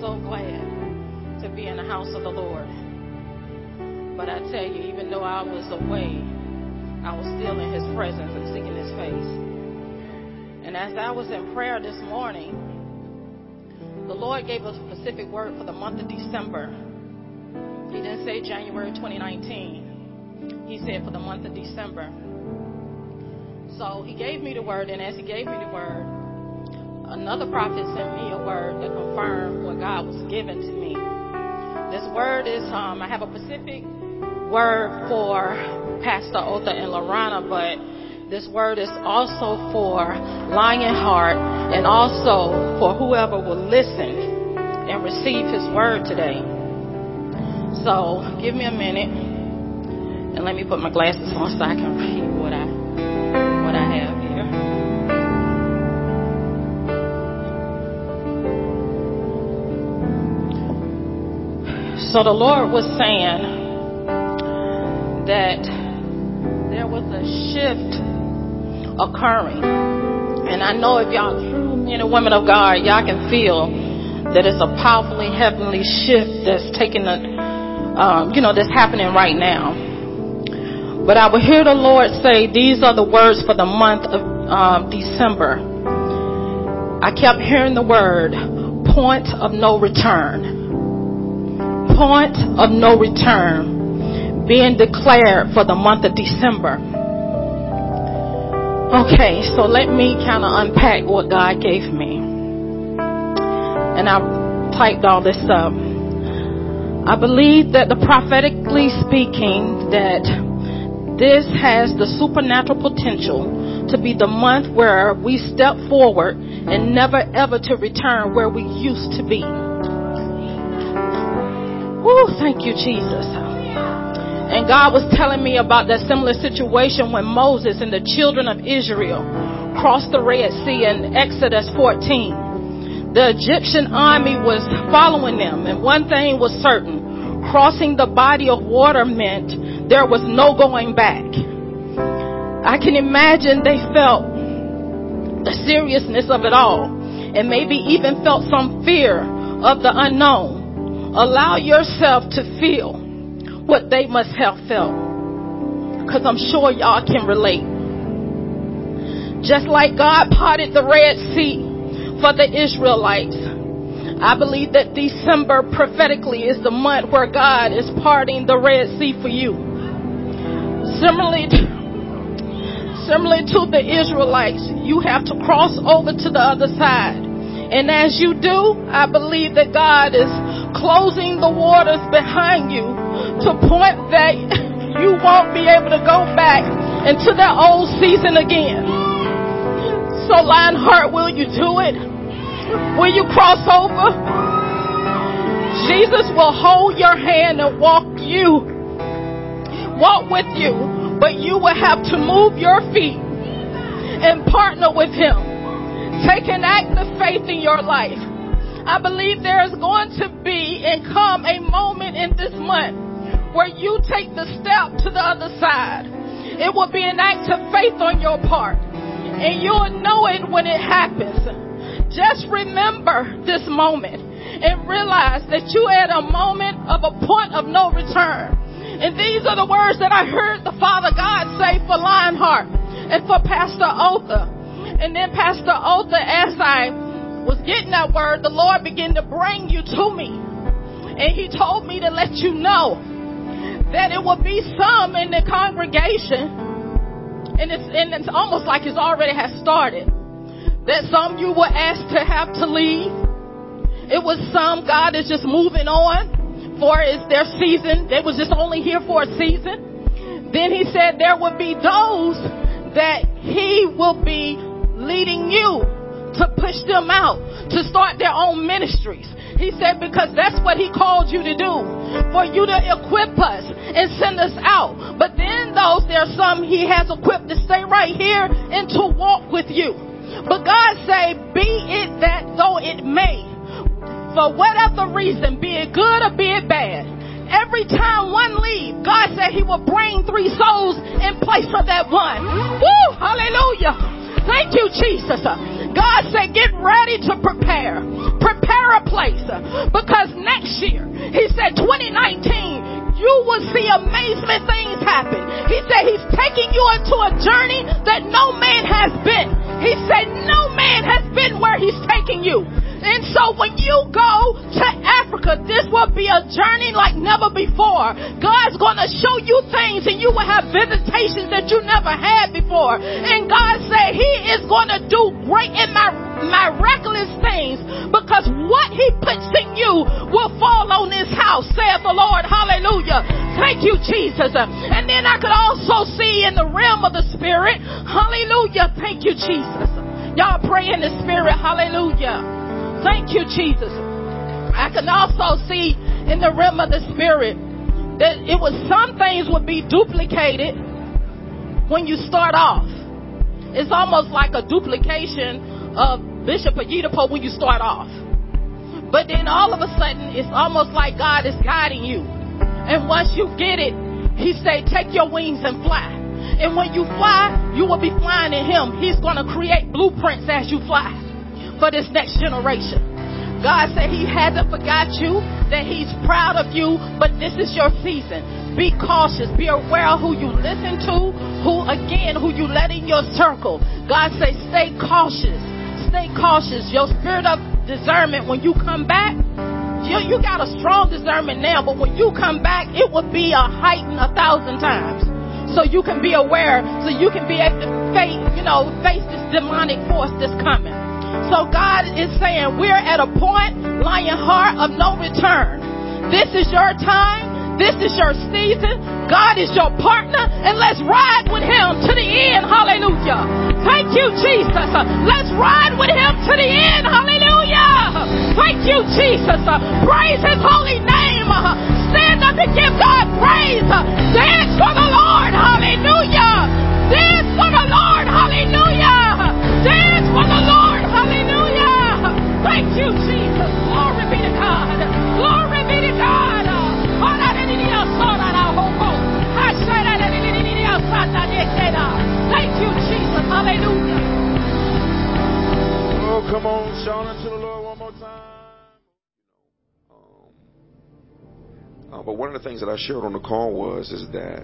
so glad to be in the house of the Lord. But I tell you, even though I was away, I was still in His presence and seeking His face. And as I was in prayer this morning, the Lord gave a specific word for the month of December. He didn't say January 2019. He said for the month of December. So he gave me the word, and as he gave me the word, another prophet sent me a word to confirm what God was giving to me. This word is, um, I have a specific word for Pastor Otha and Lorana, but this word is also for Lionheart and also for whoever will listen and receive his word today. So give me a minute and let me put my glasses on so I can read So the Lord was saying that there was a shift occurring. And I know if y'all true men and women of God, y'all can feel that it's a powerfully heavenly shift that's taking a, um, you know, that's happening right now. But I will hear the Lord say, these are the words for the month of um, December. I kept hearing the word, point of no return. Point of no return being declared for the month of December. Okay, so let me kind of unpack what God gave me. And I typed all this up. I believe that the prophetically speaking that this has the supernatural potential to be the month where we step forward and never ever to return where we used to be. Woo, thank you, Jesus. And God was telling me about that similar situation when Moses and the children of Israel crossed the Red Sea in Exodus 14. The Egyptian army was following them, and one thing was certain crossing the body of water meant there was no going back. I can imagine they felt the seriousness of it all, and maybe even felt some fear of the unknown. Allow yourself to feel what they must have felt. Because I'm sure y'all can relate. Just like God parted the Red Sea for the Israelites, I believe that December prophetically is the month where God is parting the Red Sea for you. Similarly, similarly to the Israelites, you have to cross over to the other side. And as you do, I believe that God is closing the waters behind you to point that you won't be able to go back into that old season again. So Lionheart, will you do it? Will you cross over? Jesus will hold your hand and walk you, walk with you, but you will have to move your feet and partner with him. Take an act of faith in your life. I believe there is going to be and come a moment in this month where you take the step to the other side. It will be an act of faith on your part. And you'll know it when it happens. Just remember this moment and realize that you at a moment of a point of no return. And these are the words that I heard the Father God say for Lionheart and for Pastor Otha. And then Pastor Otha, as I was getting that word, the Lord began to bring you to me. And he told me to let you know that it will be some in the congregation, and it's, and it's almost like it's already has started, that some you were asked to have to leave. It was some God is just moving on for it's their season. They was just only here for a season. Then he said there would be those that he will be leading you to push them out, to start their own ministries. He said, because that's what he called you to do, for you to equip us and send us out. But then those, there are some he has equipped to stay right here and to walk with you. But God say, be it that though it may, for whatever reason, be it good or be it bad, every time one leave, God said he will bring three souls in place of that one. Woo! Hallelujah. Thank you, Jesus. God said, get ready to prepare. Prepare a place. Because next year, he said 2019, you will see amazing things happen. He said he's taking you into a journey that no man has been. He said no man has been where he's taking you. And so when you go to Africa, this will be a journey like never before. God's going to show you things and you will have visitations that you never had before. And God said he is going to do great and miraculous things because what he puts in you will fall on this house, saith the Lord. Hallelujah. Thank you, Jesus. And then I could also see in the realm of the spirit. Hallelujah. Thank you, Jesus. Y'all pray in the spirit. Hallelujah. Thank you, Jesus. I can also see in the realm of the spirit that it was some things would be duplicated when you start off. It's almost like a duplication of Bishop Oyedepo when you start off. But then all of a sudden, it's almost like God is guiding you. And once you get it, He say, take your wings and fly. And when you fly, you will be flying in Him. He's going to create blueprints as you fly for this next generation. God said He hasn't forgot you, that He's proud of you, but this is your season. Be cautious. Be aware of who you listen to, who again, who you let in your circle. God said, stay cautious. Stay cautious. Your spirit of discernment, when you come back, you, you got a strong discernment now, but when you come back, it will be a heightened a thousand times. So you can be aware, so you can be able to face, you know, face this demonic force that's coming. So God is saying we're at a point, Lionheart of no return. This is your time. This is your season. God is your partner and let's ride with him to the end. Hallelujah. Thank you, Jesus. Let's ride with him to the end. Hallelujah. Thank you, Jesus. Praise his holy name. Stand up and give God praise. Dance for the Lord. Hallelujah. Dance for the Lord. Hallelujah. Dance for the Lord. Thank you, Jesus. Glory be to God. Glory be to God. Thank you, Jesus. Hallelujah. Oh, come on, shout unto the Lord one more time. Um, uh, but one of the things that I shared on the call was is that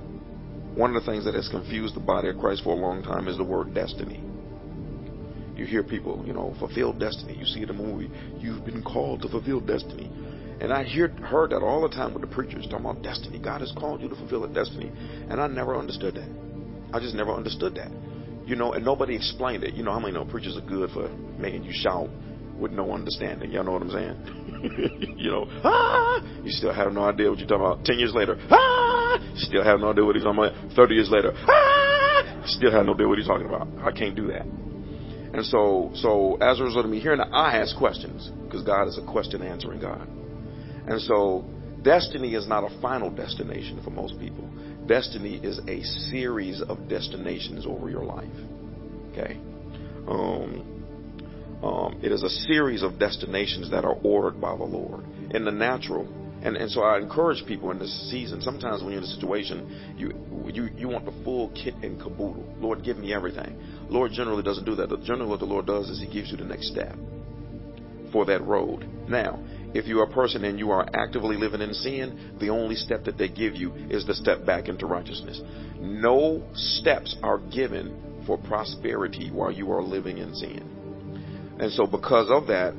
one of the things that has confused the body of Christ for a long time is the word destiny. You hear people, you know, fulfill destiny. You see it in the movie, you've been called to fulfill destiny. And I hear, heard that all the time with the preachers talking about destiny. God has called you to fulfill a destiny. And I never understood that. I just never understood that. You know, and nobody explained it. You know how many know preachers are good for making you shout with no understanding. Y'all know what I'm saying? you know, ah, you still have no idea what you're talking about. Ten years later, ah, still have no idea what he's talking about. Thirty years later, ah, still have no idea what he's talking about. I can't do that. And so, so as a result of me hearing that, I ask questions because God is a question answering God. And so, destiny is not a final destination for most people. Destiny is a series of destinations over your life. Okay? Um, um, it is a series of destinations that are ordered by the Lord. In the natural, and, and so I encourage people in this season, sometimes when you're in a situation, you, you, you want the full kit and caboodle. Lord, give me everything. Lord generally doesn't do that. The Generally what the Lord does is He gives you the next step for that road. Now, if you are a person and you are actively living in sin, the only step that they give you is the step back into righteousness. No steps are given for prosperity while you are living in sin. And so because of that,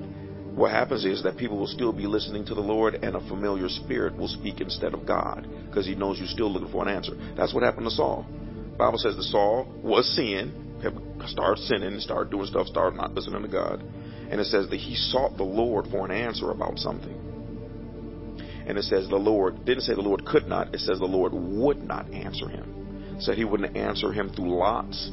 what happens is that people will still be listening to the Lord and a familiar spirit will speak instead of God because he knows you're still looking for an answer. That's what happened to Saul. The Bible says that Saul was sin, started sinning, started doing stuff, started not listening to God. And it says that he sought the Lord for an answer about something. And it says the Lord, didn't say the Lord could not, it says the Lord would not answer him. It said he wouldn't answer him through lots,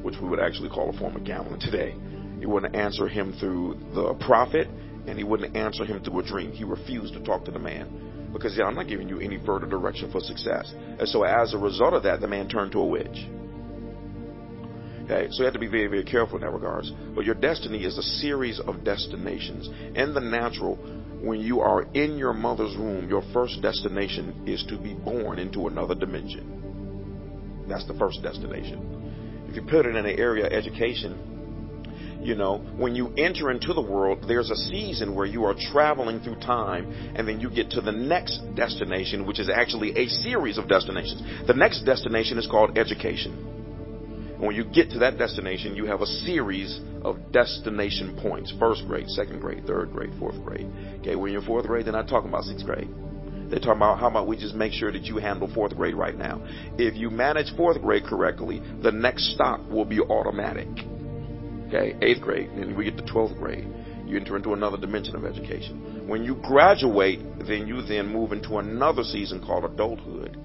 which we would actually call a form of gambling today. He wouldn't answer him through the prophet, and he wouldn't answer him through a dream. He refused to talk to the man because yeah, I'm not giving you any further direction for success. And so as a result of that, the man turned to a witch. Okay, so you have to be very, very careful in that regards. But your destiny is a series of destinations. In the natural, when you are in your mother's womb, your first destination is to be born into another dimension. That's the first destination. If you put it in an area of education, You know, when you enter into the world, there's a season where you are traveling through time, and then you get to the next destination, which is actually a series of destinations. The next destination is called education. And when you get to that destination, you have a series of destination points first grade, second grade, third grade, fourth grade. Okay, when you're in fourth grade, they're not talking about sixth grade. They're talking about how about we just make sure that you handle fourth grade right now. If you manage fourth grade correctly, the next stop will be automatic. Okay, eighth grade, then we get to 12th grade. You enter into another dimension of education. When you graduate, then you then move into another season called adulthood.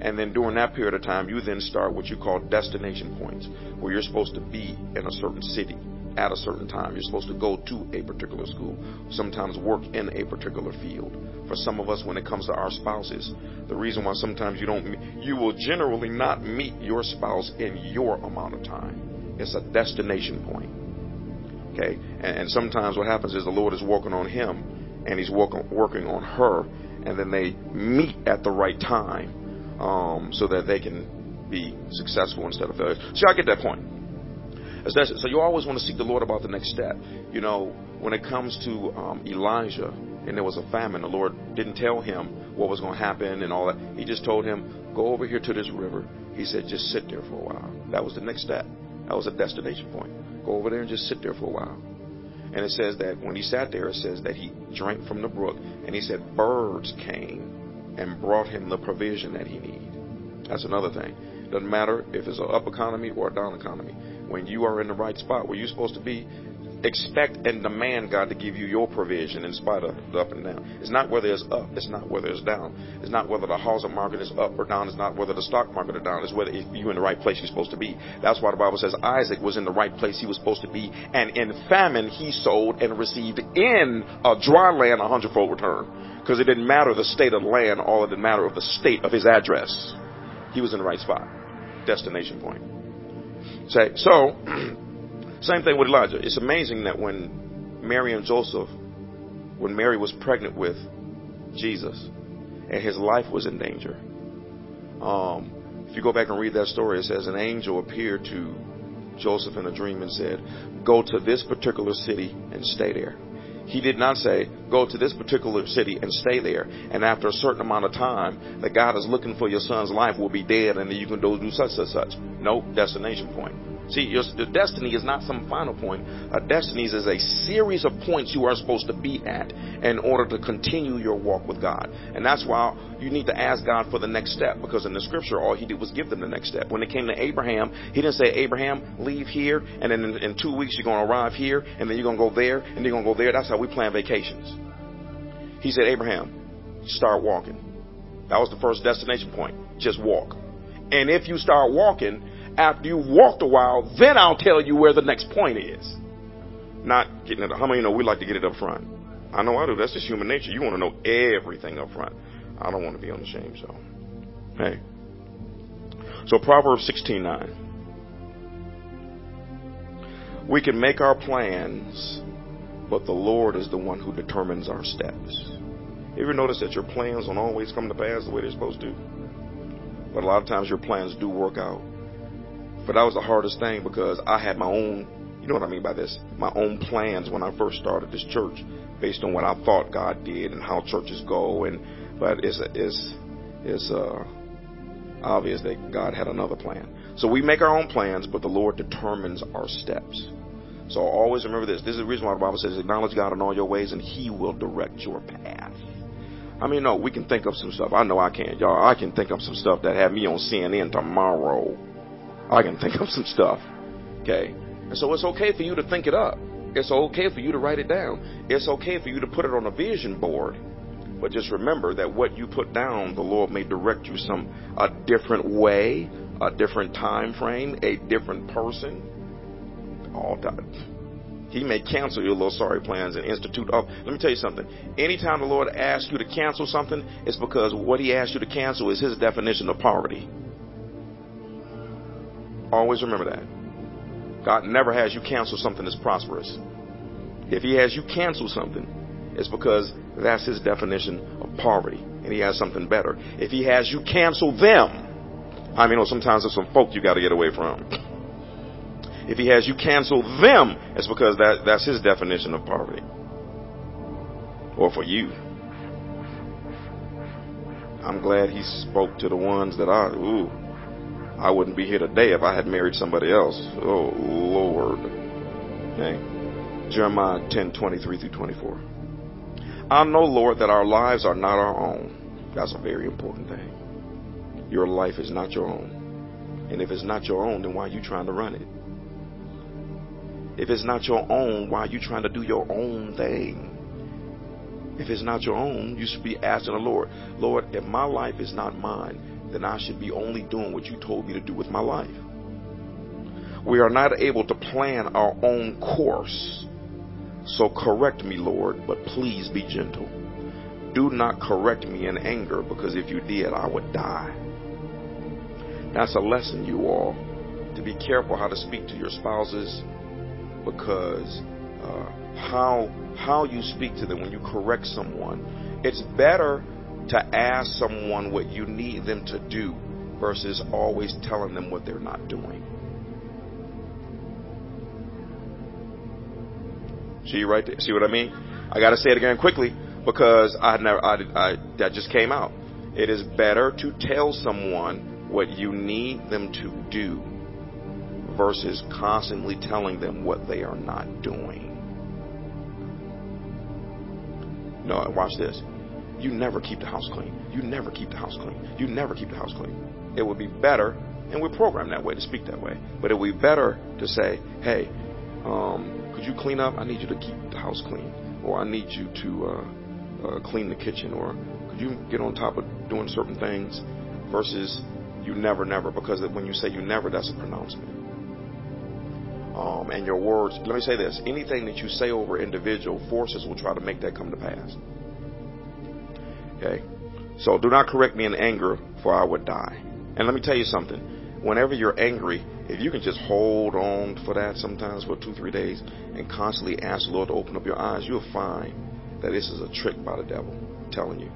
And then during that period of time, you then start what you call destination points, where you're supposed to be in a certain city at a certain time. You're supposed to go to a particular school, sometimes work in a particular field. For some of us, when it comes to our spouses, the reason why sometimes you don't, you will generally not meet your spouse in your amount of time. It's a destination point. Okay? And, and sometimes what happens is the Lord is working on him and he's working, working on her, and then they meet at the right time um, so that they can be successful instead of failure. See, I get that point. So you always want to seek the Lord about the next step. You know, when it comes to um, Elijah, and there was a famine, the Lord didn't tell him what was going to happen and all that. He just told him, go over here to this river. He said, just sit there for a while. That was the next step. That was a destination point. Go over there and just sit there for a while. And it says that when he sat there, it says that he drank from the brook, and he said birds came and brought him the provision that he needed. That's another thing. Doesn't matter if it's an up economy or a down economy. When you are in the right spot where you're supposed to be, expect and demand God to give you your provision in spite of the up and down. It's not whether it's up, it's not whether it's down. It's not whether the housing market is up or down, it's not whether the stock market is down, it's whether you're in the right place you're supposed to be. That's why the Bible says Isaac was in the right place he was supposed to be, and in famine he sold and received in a dry land a hundredfold return. Because it didn't matter the state of the land, all it didn't matter of the state of his address. He was in the right spot. Destination point. Say, so Same thing with Elijah. It's amazing that when Mary and Joseph, when Mary was pregnant with Jesus, and his life was in danger. Um, if you go back and read that story, it says an angel appeared to Joseph in a dream and said, Go to this particular city and stay there. He did not say, Go to this particular city and stay there. And after a certain amount of time, the God is looking for your son's life will be dead and you can do such and such. No, destination point. See, your, your destiny is not some final point. A destiny is a series of points you are supposed to be at in order to continue your walk with God. And that's why you need to ask God for the next step because in the scripture, all he did was give them the next step. When it came to Abraham, he didn't say, Abraham, leave here, and then in, in two weeks you're going to arrive here, and then you're going to go there, and then you're going to go there. That's how we plan vacations. He said, Abraham, start walking. That was the first destination point. Just walk. And if you start walking, after you've walked a while, then I'll tell you where the next point is. Not getting it. How many you know we like to get it up front? I know I do. That's just human nature. You want to know everything up front. I don't want to be on the shame so. Hey. So Proverbs 16:9. We can make our plans, but the Lord is the one who determines our steps. You ever notice that your plans don't always come to pass the way they're supposed to? But a lot of times your plans do work out. But that was the hardest thing because I had my own, you know what I mean by this, my own plans when I first started this church based on what I thought God did and how churches go. And but it's it's it's uh, obvious that God had another plan. So we make our own plans, but the Lord determines our steps. So always remember this. This is the reason why the Bible says, acknowledge God in all your ways and he will direct your path. I mean, no, we can think of some stuff. I know I can. Y'all, I can think of some stuff that have me on CNN tomorrow. I can think of some stuff. Okay? And so it's okay for you to think it up. It's okay for you to write it down. It's okay for you to put it on a vision board. But just remember that what you put down, the Lord may direct you some a different way, a different time frame, a different person. All that. He may cancel your little sorry plans and institute up. Let me tell you something. Anytime the Lord asks you to cancel something, it's because what He asks you to cancel is His definition of poverty. Always remember that. God never has you cancel something that's prosperous. If He has you cancel something, it's because that's His definition of poverty, and He has something better. If He has you cancel them, I mean, sometimes there's some folk you got to get away from. If he has you cancel them, it's because that, that's his definition of poverty. Or for you. I'm glad he spoke to the ones that I, ooh, I wouldn't be here today if I had married somebody else. Oh, Lord. Okay. Jeremiah 10 23 through 24. I know, Lord, that our lives are not our own. That's a very important thing. Your life is not your own. And if it's not your own, then why are you trying to run it? If it's not your own, why are you trying to do your own thing? If it's not your own, you should be asking the Lord, Lord, if my life is not mine, then I should be only doing what you told me to do with my life. We are not able to plan our own course. So correct me, Lord, but please be gentle. Do not correct me in anger, because if you did, I would die. That's a lesson, you all, to be careful how to speak to your spouses, because uh, how how you speak to them when you correct someone. It's better to ask someone what you need them to do versus always telling them what they're not doing. See you right there? See what I mean? I got to say it again quickly because I never I, I that just came out. It is better to tell someone what you need them to do versus constantly telling them what they are not doing. No, watch this. You never keep the house clean. You never keep the house clean. You never keep the house clean. It would be better, and we're programmed that way to speak that way, but it would be better to say, hey, um, could you clean up? I need you to keep the house clean. Or I need you to uh, uh, clean the kitchen. Or could you get on top of doing certain things versus you never, never. Because when you say you never, that's a pronouncement. Um, and your words, let me say this anything that you say over individual forces will try to make that come to pass. Okay? So do not correct me in anger, for I would die. And let me tell you something. Whenever you're angry, if you can just hold on for that sometimes for two, three days and constantly ask the Lord to open up your eyes, you'll find that this is a trick by the devil. I'm telling you.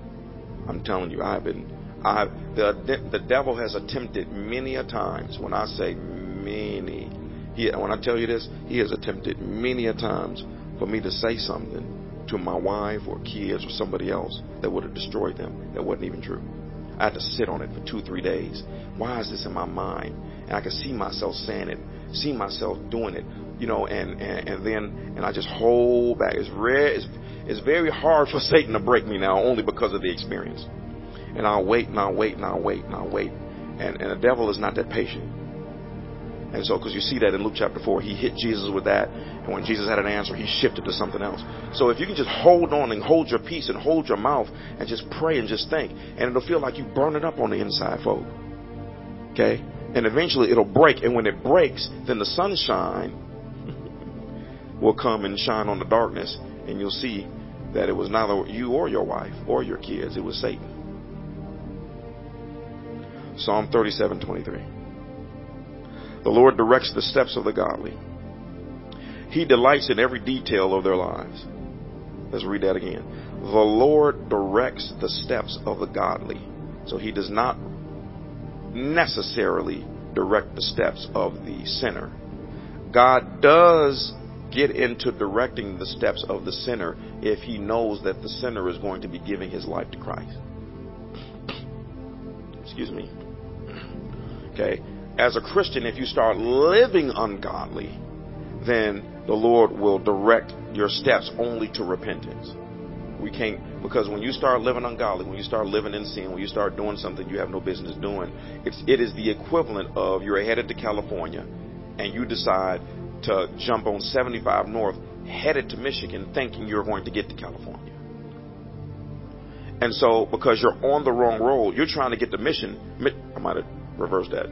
I'm telling you, I've been I the the devil has attempted many a times. When I say many, he, when I tell you this, he has attempted many a times for me to say something to my wife or kids or somebody else that would have destroyed them. That wasn't even true. I had to sit on it for two, three days. Why is this in my mind? And I could see myself saying it, see myself doing it, you know, and, and, and then, and I just hold back. It's rare, it's, it's very hard for Satan to break me now only because of the experience. And I'll wait and I'll wait and I'll wait and I'll wait. And, and the devil is not that patient. And so, because you see that in Luke chapter 4, he hit Jesus with that. And when Jesus had an answer, he shifted to something else. So if you can just hold on and hold your peace and hold your mouth and just pray and just think, and it'll feel like you burn it up on the inside, folk. Okay? And eventually it'll break. And when it breaks, then the sunshine will come and shine on the darkness. And you'll see that it was neither you or your wife or your kids, it was Satan. Psalm 37 23. The Lord directs the steps of the godly. He delights in every detail of their lives. Let's read that again. The Lord directs the steps of the godly. So he does not necessarily direct the steps of the sinner. God does get into directing the steps of the sinner if he knows that the sinner is going to be giving his life to Christ. Excuse me. Okay as a Christian, if you start living ungodly, then the Lord will direct your steps only to repentance. We can't, because when you start living ungodly, when you start living in sin, when you start doing something you have no business doing, it's, it is the equivalent of you're headed to California and you decide to jump on 75 North, headed to Michigan, thinking you're going to get to California. And so, because you're on the wrong road, you're trying to get to Mission. I might have reversed that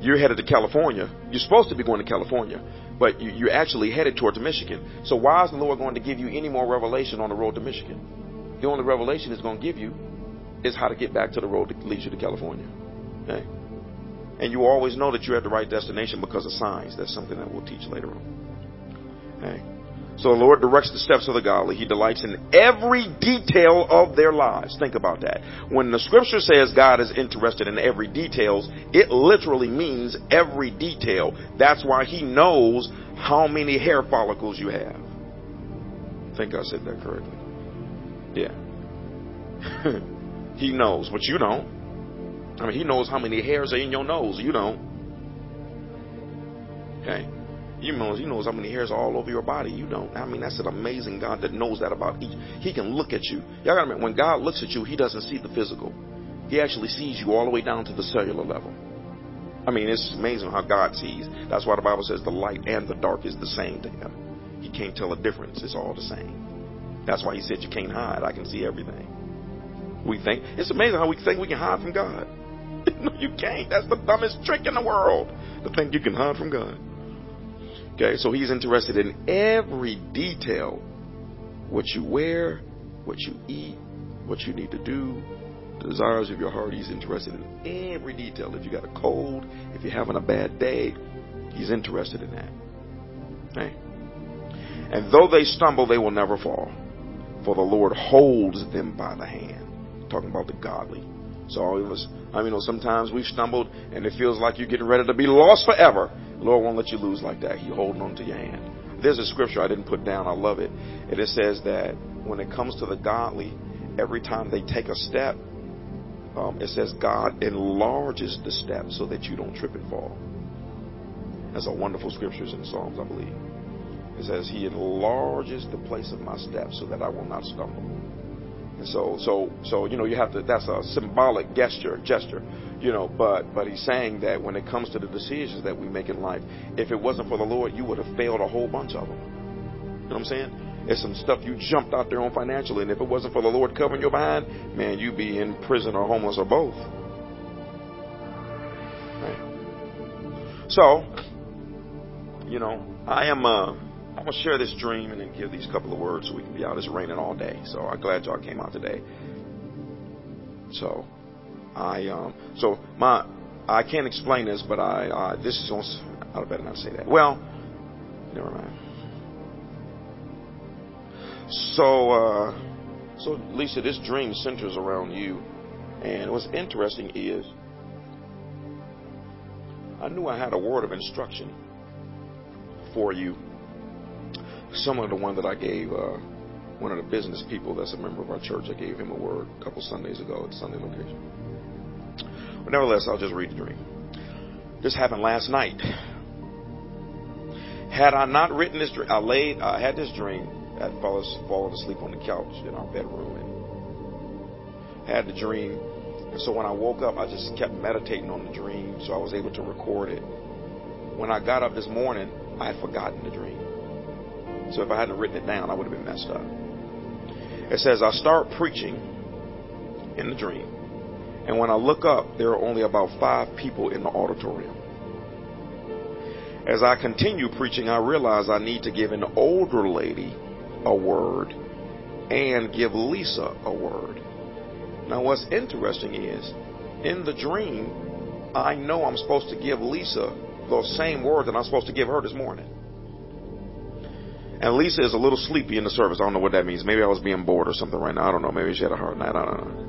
you're headed to California. You're supposed to be going to California, but you, are actually headed toward Michigan. So why is the Lord going to give you any more revelation on the road to Michigan? The only revelation He's going to give you is how to get back to the road that leads you to California. Okay? And you always know that you're at the right destination because of signs. That's something that we'll teach later on. Okay? So the Lord directs the steps of the godly. He delights in every detail of their lives. Think about that. When the scripture says God is interested in every details, it literally means every detail. That's why he knows how many hair follicles you have. I think I said that correctly. Yeah. he knows, but you don't. I mean, he knows how many hairs are in your nose. You don't. Okay. He know, he knows how many hairs are all over your body. You don't. I mean, that's an amazing God that knows that about each. He can look at you. Y'all gotta remember, when God looks at you, He doesn't see the physical. He actually sees you all the way down to the cellular level. I mean, it's amazing how God sees. That's why the Bible says the light and the dark is the same to Him. He can't tell a difference. It's all the same. That's why He said you can't hide. I can see everything. We think it's amazing how we think we can hide from God. no, you can't. That's the dumbest trick in the world to think you can hide from God. Okay, so he's interested in every detail what you wear, what you eat, what you need to do, the desires of your heart. He's interested in every detail. If you got a cold, if you're having a bad day, he's interested in that. Okay? And though they stumble, they will never fall, for the Lord holds them by the hand. Talking about the godly. So all of us, I mean, know sometimes we've stumbled and it feels like you're getting ready to be lost forever. Lord won't let you lose like that. He's holding on to your hand. There's a scripture I didn't put down. I love it. And it says that when it comes to the godly, every time they take a step, um, it says God enlarges the step so that you don't trip and fall. That's a wonderful scriptures in Psalms, I believe. It says He enlarges the place of my steps so that I will not stumble. So, so, so, you know, you have to, that's a symbolic gesture, gesture, you know, but, but he's saying that when it comes to the decisions that we make in life, if it wasn't for the Lord, you would have failed a whole bunch of them. You know what I'm saying? It's some stuff you jumped out there on financially, and if it wasn't for the Lord covering your behind, man, you'd be in prison or homeless or both. Right? So, you know, I am, uh, I'm gonna share this dream and then give these couple of words so we can be out. It's raining all day, so I'm glad y'all came out today. So, I um, so my I can't explain this, but I uh, this is on. I better not say that. Well, never mind. So, uh, so Lisa, this dream centers around you, and what's interesting is I knew I had a word of instruction for you similar to one that I gave uh, one of the business people that's a member of our church. I gave him a word a couple Sundays ago at Sunday location. But nevertheless, I'll just read the dream. This happened last night. Had I not written this dream, I laid, I had this dream. I'd fallen, fallen asleep on the couch in our bedroom and had the dream. And so when I woke up, I just kept meditating on the dream, so I was able to record it. When I got up this morning, I had forgotten the dream. So if I hadn't written it down, I would have been messed up. It says, I start preaching in the dream. And when I look up, there are only about five people in the auditorium. As I continue preaching, I realize I need to give an older lady a word and give Lisa a word. Now, what's interesting is, in the dream, I know I'm supposed to give Lisa the same word that I'm supposed to give her this morning. And Lisa is a little sleepy in the service. I don't know what that means. Maybe I was being bored or something right now. I don't know. Maybe she had a hard night. I don't know.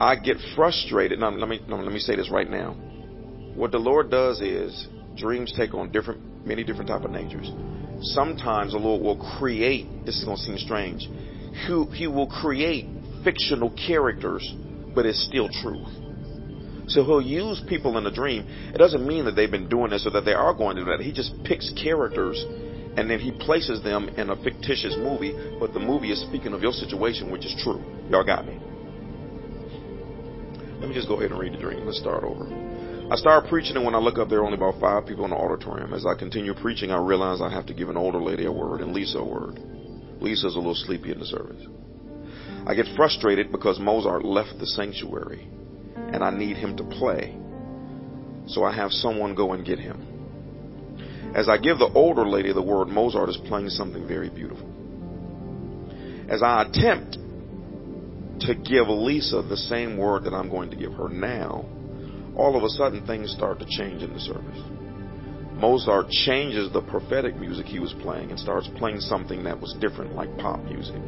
I get frustrated. Now, let me let me say this right now. What the Lord does is dreams take on different, many different type of natures. Sometimes the Lord will create. This is going to seem strange. He, he will create fictional characters, but it's still truth. So he'll use people in a dream. It doesn't mean that they've been doing this or that they are going to do that. He just picks characters and then he places them in a fictitious movie, but the movie is speaking of your situation, which is true. Y'all got me? Let me just go ahead and read the dream. Let's start over. I start preaching, and when I look up, there are only about five people in the auditorium. As I continue preaching, I realize I have to give an older lady a word and Lisa a word. Lisa's a little sleepy in the service. I get frustrated because Mozart left the sanctuary, and I need him to play. So I have someone go and get him. As I give the older lady the word, Mozart is playing something very beautiful. As I attempt to give Lisa the same word that I'm going to give her now, all of a sudden things start to change in the service. Mozart changes the prophetic music he was playing and starts playing something that was different, like pop music.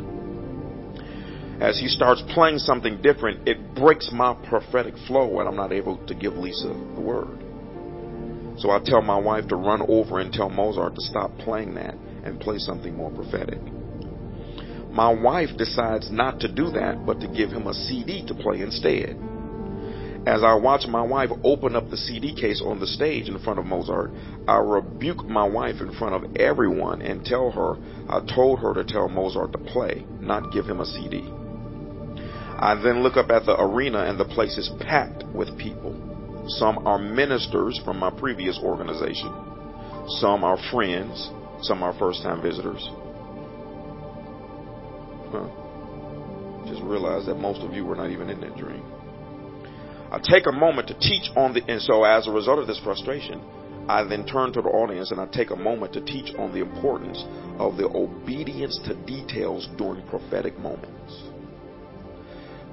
As he starts playing something different, it breaks my prophetic flow, and I'm not able to give Lisa the word. So I tell my wife to run over and tell Mozart to stop playing that and play something more prophetic. My wife decides not to do that, but to give him a CD to play instead. As I watch my wife open up the CD case on the stage in front of Mozart, I rebuke my wife in front of everyone and tell her I told her to tell Mozart to play, not give him a CD. I then look up at the arena and the place is packed with people. Some are ministers from my previous organization. Some are friends. Some are first time visitors. Huh. Just realized that most of you were not even in that dream. I take a moment to teach on the, and so as a result of this frustration, I then turn to the audience and I take a moment to teach on the importance of the obedience to details during prophetic moments.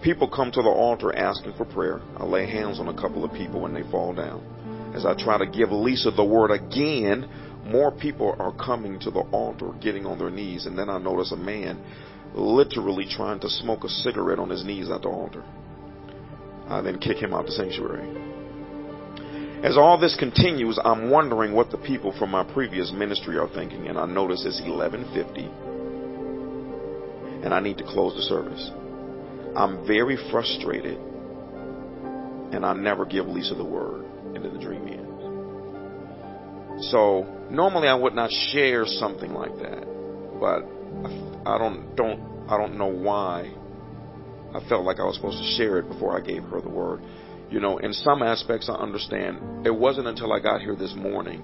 People come to the altar asking for prayer. I lay hands on a couple of people when they fall down. As I try to give Lisa the word again, more people are coming to the altar, getting on their knees, and then I notice a man literally trying to smoke a cigarette on his knees at the altar. I then kick him out the sanctuary. As all this continues, I'm wondering what the people from my previous ministry are thinking, and I notice it's 11:50, and I need to close the service. I'm very frustrated, and I never give Lisa the word, then the dream ends. So normally I would not share something like that, but I don't don't I don't know why I felt like I was supposed to share it before I gave her the word. You know, in some aspects, I understand. It wasn't until I got here this morning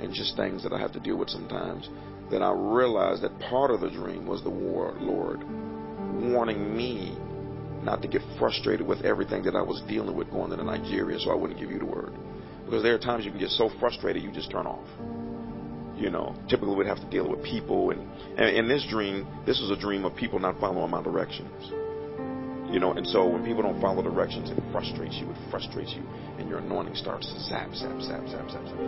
and just things that I have to deal with sometimes that I realized that part of the dream was the war, Lord warning me not to get frustrated with everything that I was dealing with going into Nigeria so I wouldn't give you the word. Because there are times you can get so frustrated you just turn off. You know, typically we'd have to deal with people. And, and in this dream, this was a dream of people not following my directions. You know, and so when people don't follow directions, it frustrates you. It frustrates you, and your anointing starts to zap, zap, zap, zap, zap, zap.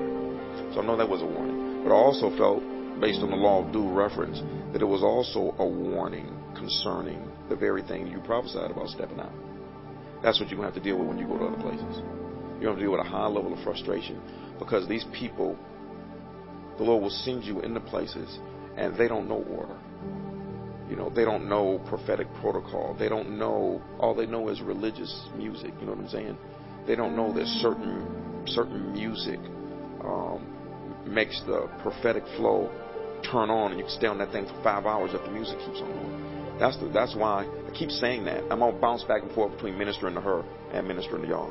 So I know that was a warning. But I also felt, based on the law of due reference, that it was also a warning concerning the very thing you prophesied about stepping out. That's what you're going to have to deal with when you go to other places. You're going to have to deal with a high level of frustration because these people, the Lord will send you into places and they don't know order. You know, they don't know prophetic protocol. They don't know, all they know is religious music. You know what I'm saying? They don't know that certain, certain music um, makes the prophetic flow turn on and you can stay on that thing for five hours if the music keeps on going. That's the, that's why I keep saying that. I'm gonna bounce back and forth between ministering to her and ministering to y'all.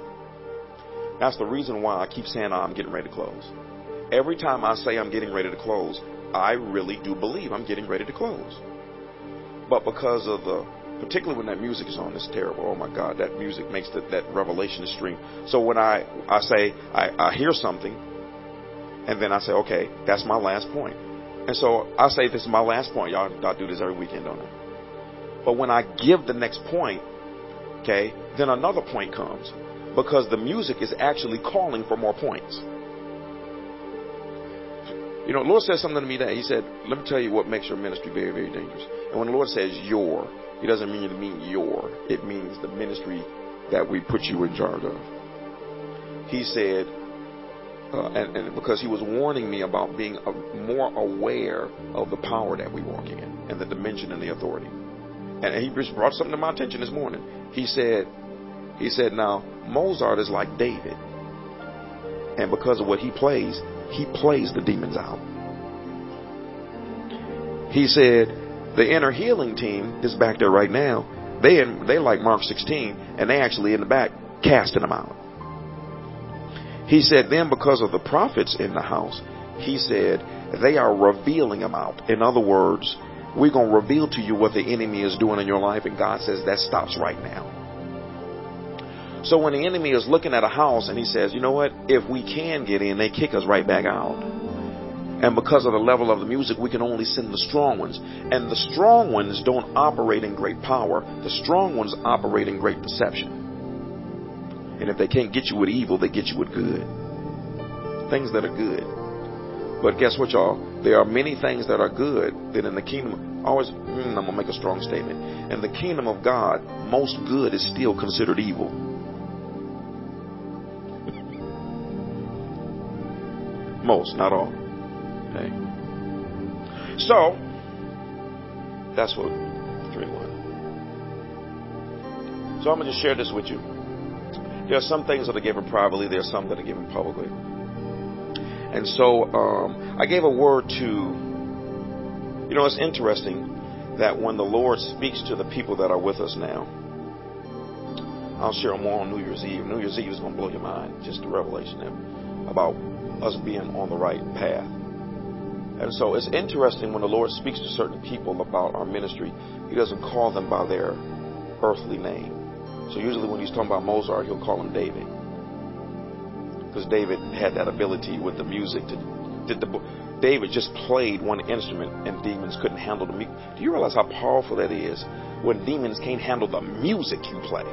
That's the reason why I keep saying I'm getting ready to close. Every time I say I'm getting ready to close, I really do believe I'm getting ready to close. But because of the, particularly when that music is on, it's terrible. Oh my God, that music makes the, that revelation stream. So when I, I say, I, I hear something, and then I say, okay, that's my last point. And so I say, this is my last point. Y'all, y'all do this every weekend, don't it? But when I give the next point, okay, then another point comes because the music is actually calling for more points. You know, Lord said something to me that He said, Let me tell you what makes your ministry very, very dangerous. And when the Lord says your, He doesn't mean to mean your, it means the ministry that we put you in charge of. He said, uh, and, and, because he was warning me about being a, more aware of the power that we walk in and the dimension and the authority. And he just brought something to my attention this morning. He said, he said, now Mozart is like David, and because of what he plays, he plays the demons out. He said, the inner healing team is back there right now. They they like Mark 16, and they actually in the back casting them out. He said, then because of the prophets in the house, he said, they are revealing them out. In other words, we're going to reveal to you what the enemy is doing in your life, and God says that stops right now. So when the enemy is looking at a house and he says, you know what, if we can get in, they kick us right back out. And because of the level of the music, we can only send the strong ones. And the strong ones don't operate in great power. The strong ones operate in great deception. And if they can't get you with evil, they get you with good. Things that are good. But guess what, y'all? There are many things that are good that in the kingdom. Always, mm, I'm gonna make a strong statement. In the kingdom of God, most good is still considered evil. most, not all. Okay. So that's what three one. So I'm gonna just share this with you. There are some things that are given privately. There are some that are given publicly. And so um, I gave a word to, you know, it's interesting that when the Lord speaks to the people that are with us now, I'll share more on New Year's Eve. New Year's Eve is going to blow your mind, just the revelation there, about us being on the right path. And so it's interesting when the Lord speaks to certain people about our ministry, He doesn't call them by their earthly name. So usually when He's talking about Mozart, He'll call him David because David had that ability with the music to did the David just played one instrument and demons couldn't handle the music. Do you realize how powerful that is when demons can't handle the music you play?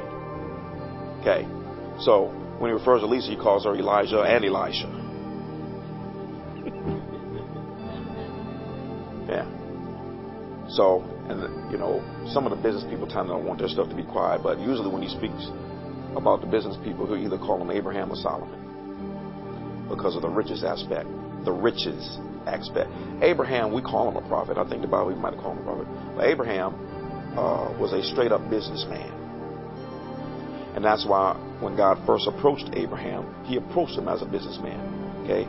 Okay, so when he refers to Lisa, he calls her Elijah and Elisha. yeah. So, and you know, some of the business people tend to want their stuff to be quiet, but usually when he speaks about the business people, he'll either call them Abraham or Solomon because of the riches aspect. The riches aspect. Abraham, we call him a prophet. I think the Bible, might have called him a prophet. But Abraham uh, was a straight up businessman. And that's why when God first approached Abraham, he approached him as a businessman. Okay?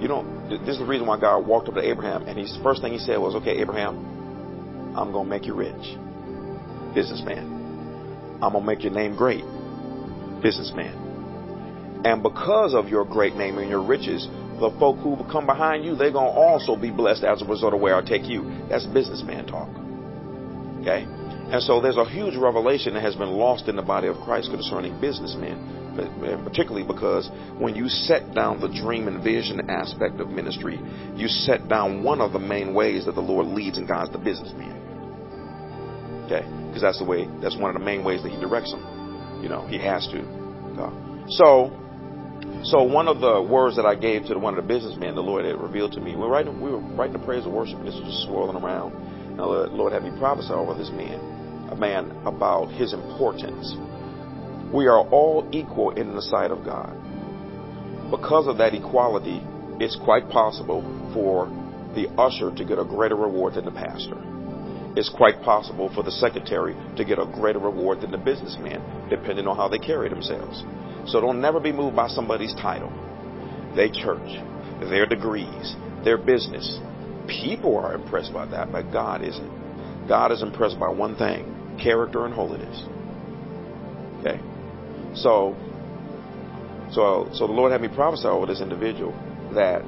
You know, this is the reason why God walked up to Abraham and his first thing he said was, Okay, Abraham, I'm going to make you rich. Businessman. I'm going to make your name great. Businessman. And because of your great name and your riches, the folk who come behind you, they're going to also be blessed as a result of where I take you. That's businessman talk. Okay? And so there's a huge revelation that has been lost in the body of Christ concerning businessmen, particularly because when you set down the dream and vision aspect of ministry, you set down one of the main ways that the Lord leads and guides the businessman. Okay? Because that's the way, that's one of the main ways that He directs them. You know, He has to. So, so one of the words that I gave to one of the businessmen, the Lord had revealed to me, we were writing, we were writing the praise of worship, and this was just swirling around. And the Lord had me prophesy over this man, a man about his importance. We are all equal in the sight of God. Because of that equality, it's quite possible for the usher to get a greater reward than the pastor. It's quite possible for the secretary to get a greater reward than the businessman, depending on how they carry themselves. So don't never be moved by somebody's title, their church, their degrees, their business. People are impressed by that, but God isn't. God is impressed by one thing character and holiness. Okay? So, so, so the Lord had me prophesy over this individual that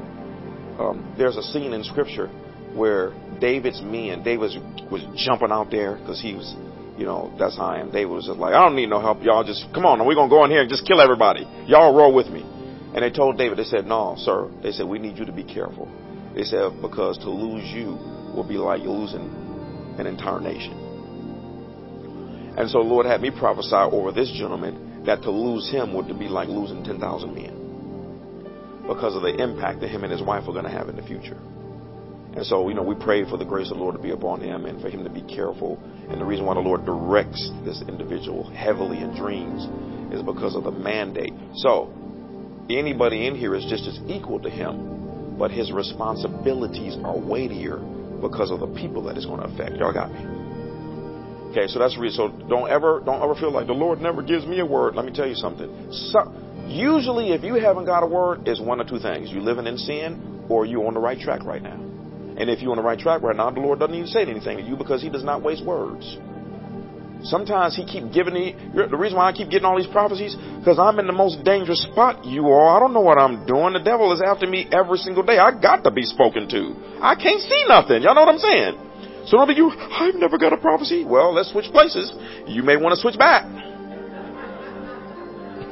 um, there's a scene in Scripture where David's men, David was, was jumping out there because he was you know, that's how I am. David was just like, I don't need no help. Y'all just, come on, we're going to go in here and just kill everybody. Y'all roll with me. And they told David, they said, no, sir. They said, we need you to be careful. They said, because to lose you will be like losing an entire nation. And so the Lord had me prophesy over this gentleman that to lose him would be like losing 10,000 men because of the impact that him and his wife are going to have in the future. And so, you know, we pray for the grace of the Lord to be upon him and for him to be careful. And the reason why the Lord directs this individual heavily in dreams is because of the mandate. So, anybody in here is just as equal to him, but his responsibilities are weightier because of the people that it's going to affect. Y'all got me? Okay, so that's the reason. So don't ever, don't ever feel like the Lord never gives me a word. Let me tell you something. So, usually, if you haven't got a word, it's one of two things: you living in sin, or you on the right track right now. And if you're on the right track right now, the Lord doesn't even say anything to you because He does not waste words. Sometimes He keep giving me the reason why I keep getting all these prophecies because I'm in the most dangerous spot. You all, I don't know what I'm doing. The devil is after me every single day. I got to be spoken to. I can't see nothing. Y'all know what I'm saying? So some of you, I've never got a prophecy. Well, let's switch places. You may want to switch back.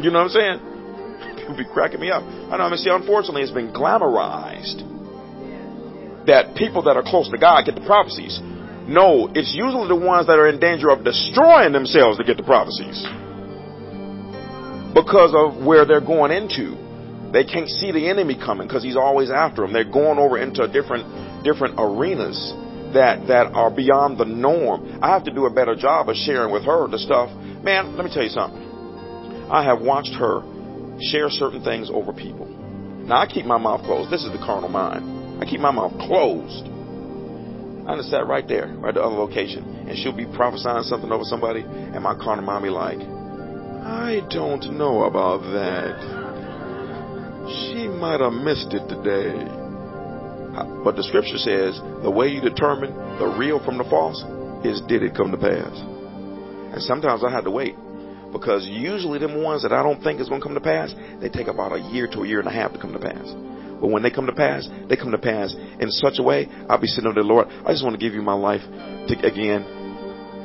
You know what I'm saying? People be cracking me up. I know. I mean, see, unfortunately, it's been glamorized that people that are close to God get the prophecies. No, it's usually the ones that are in danger of destroying themselves to get the prophecies. Because of where they're going into. They can't see the enemy coming because he's always after them. They're going over into different different arenas that that are beyond the norm. I have to do a better job of sharing with her the stuff. Man, let me tell you something. I have watched her share certain things over people. Now I keep my mouth closed. This is the carnal mind. I keep my mouth closed. I just sat right there, right at the other location, and she'll be prophesying something over somebody, and my carnal mind be like, I don't know about that. She might have missed it today. Uh, but the scripture says the way you determine the real from the false is did it come to pass? And sometimes I had to wait because usually them ones that I don't think is going to come to pass, they take about a year to a year and a half to come to pass. But when they come to pass, they come to pass in such a way, I'll be sitting over the Lord, I just want to give you my life to, again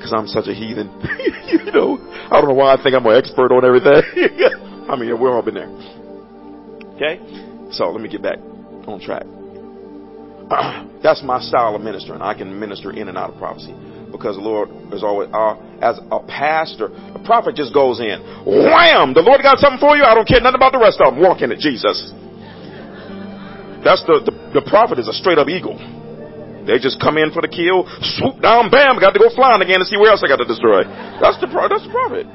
because I'm such a heathen. you know, I don't know why I think I'm an expert on everything. I mean, we've all been there. Okay? So let me get back on track. That's my style of ministering. I can minister in and out of prophecy because the Lord is always, uh, as a pastor, a prophet just goes in, wham! The Lord got something for you. I don't care nothing about the rest of them. Walk in it, Jesus. That's the, the, the prophet is a straight up eagle. They just come in for the kill, swoop down, bam, got to go flying again to see where else I got to destroy. That's the, that's the prophet.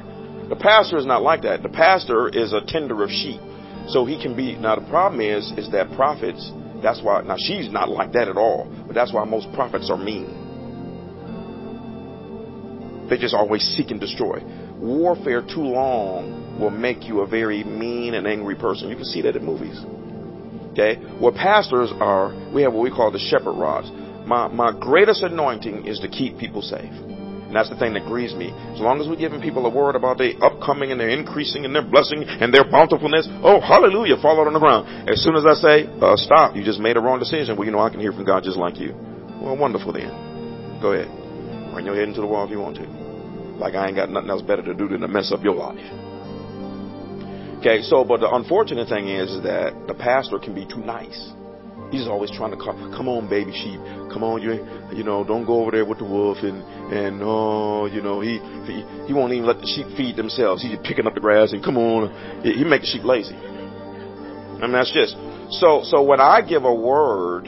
The pastor is not like that. The pastor is a tender of sheep. So he can be, now the problem is, is that prophets, that's why, now she's not like that at all, but that's why most prophets are mean. They just always seek and destroy. Warfare too long will make you a very mean and angry person. You can see that in movies. Okay? What pastors are, we have what we call the shepherd rods. My, my greatest anointing is to keep people safe. And that's the thing that grieves me. As long as we're giving people a word about their upcoming and their increasing and their blessing and their bountifulness, oh, hallelujah, fall out on the ground. As soon as I say, uh, stop, you just made a wrong decision, well, you know, I can hear from God just like you. Well, wonderful then. Go ahead. Run your head into the wall if you want to. Like I ain't got nothing else better to do than to mess up your life. Okay, so, but the unfortunate thing is that the pastor can be too nice. He's always trying to call, come on, baby sheep, come on, you, you know, don't go over there with the wolf, and and oh, you know, he he, he won't even let the sheep feed themselves. He's picking up the grass and come on, he, he make the sheep lazy. I mean, that's just so. So when I give a word,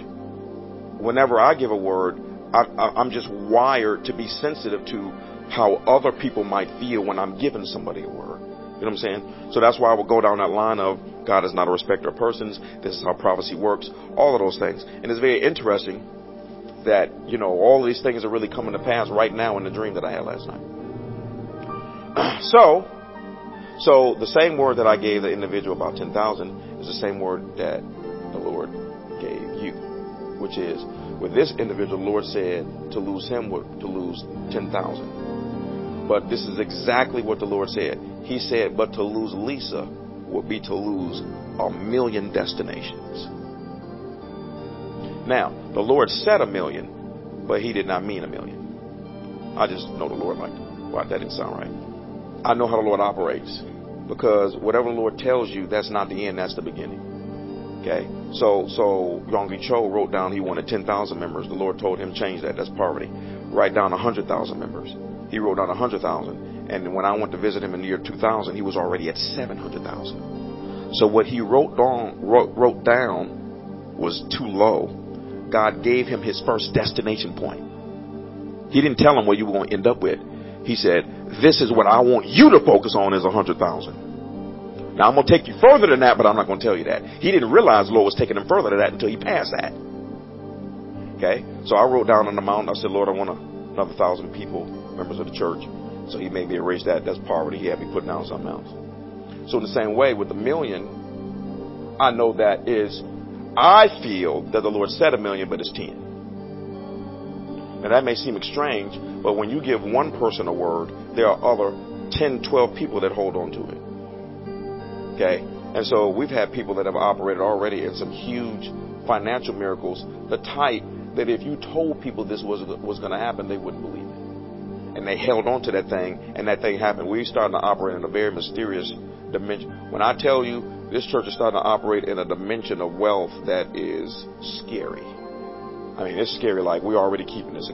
whenever I give a word, I, I, I'm just wired to be sensitive to how other people might feel when I'm giving somebody a word. You know what I'm saying? So that's why I will go down that line of God is not a respecter of persons. This is how prophecy works. All of those things. And it's very interesting that, you know, all these things are really coming to pass right now in the dream that I had last night. so, so the same word that I gave the individual about 10,000 is the same word that the Lord gave you, which is with this individual, the Lord said to lose him would to lose 10,000. But this is exactly what the Lord said. He said, but to lose Lisa would be to lose a million destinations. Now, the Lord said a million, but he did not mean a million. I just know the Lord like, well, that didn't sound right. I know how the Lord operates because whatever the Lord tells you, that's not the end, that's the beginning. Okay, so so Yonggi Cho wrote down he wanted 10,000 members. The Lord told him change that. That's poverty. Write down 100,000 members. He wrote down 100,000. And when I went to visit him in the year 2000, he was already at 700,000. So what he wrote down, wrote, wrote down was too low. God gave him his first destination point. He didn't tell him what you were going to end up with. He said, this is what I want you to focus on is 100,000. Now I'm going to take you further than that, but I'm not going to tell you that. He didn't realize the Lord was taking him further than that until he passed that. Okay? So I wrote down on the mountain, I said, Lord, I want another thousand people, members of the church. So he made me erase that. That's poverty. He had me put down something else. So in the same way with the million, I know that is, I feel that the Lord said a million, but it's ten. Now that may seem strange, but when you give one person a word, there are other 10, 12 people that hold on to it. Okay? And so we've had people that have operated already in some huge financial miracles, the type that if you told people this was, was going to happen, they wouldn't believe it and they held on to that thing, and that thing happened. We started to operate in a very mysterious dimension. When I tell you this church is starting to operate in a dimension of wealth that is scary. I mean, it's scary. Like we're already keeping this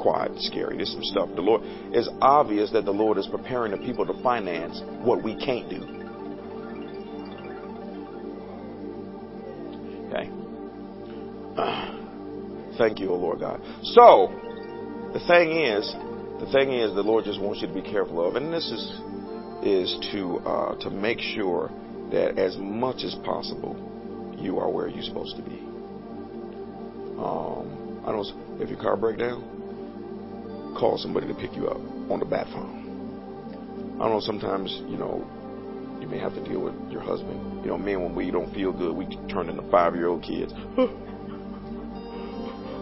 quiet, scary. There's some stuff. The Lord, it's obvious that the Lord is preparing the people to finance what we can't do. Okay. Thank you, O Lord God. So, the thing is, the thing is, the Lord just wants you to be careful of, and this is is to uh, to make sure that as much as possible you are where you're supposed to be. Um, I don't. If your car breaks down, call somebody to pick you up on the bat phone. I don't know. Sometimes you know you may have to deal with your husband. You know, men when we don't feel good, we turn into five year old kids.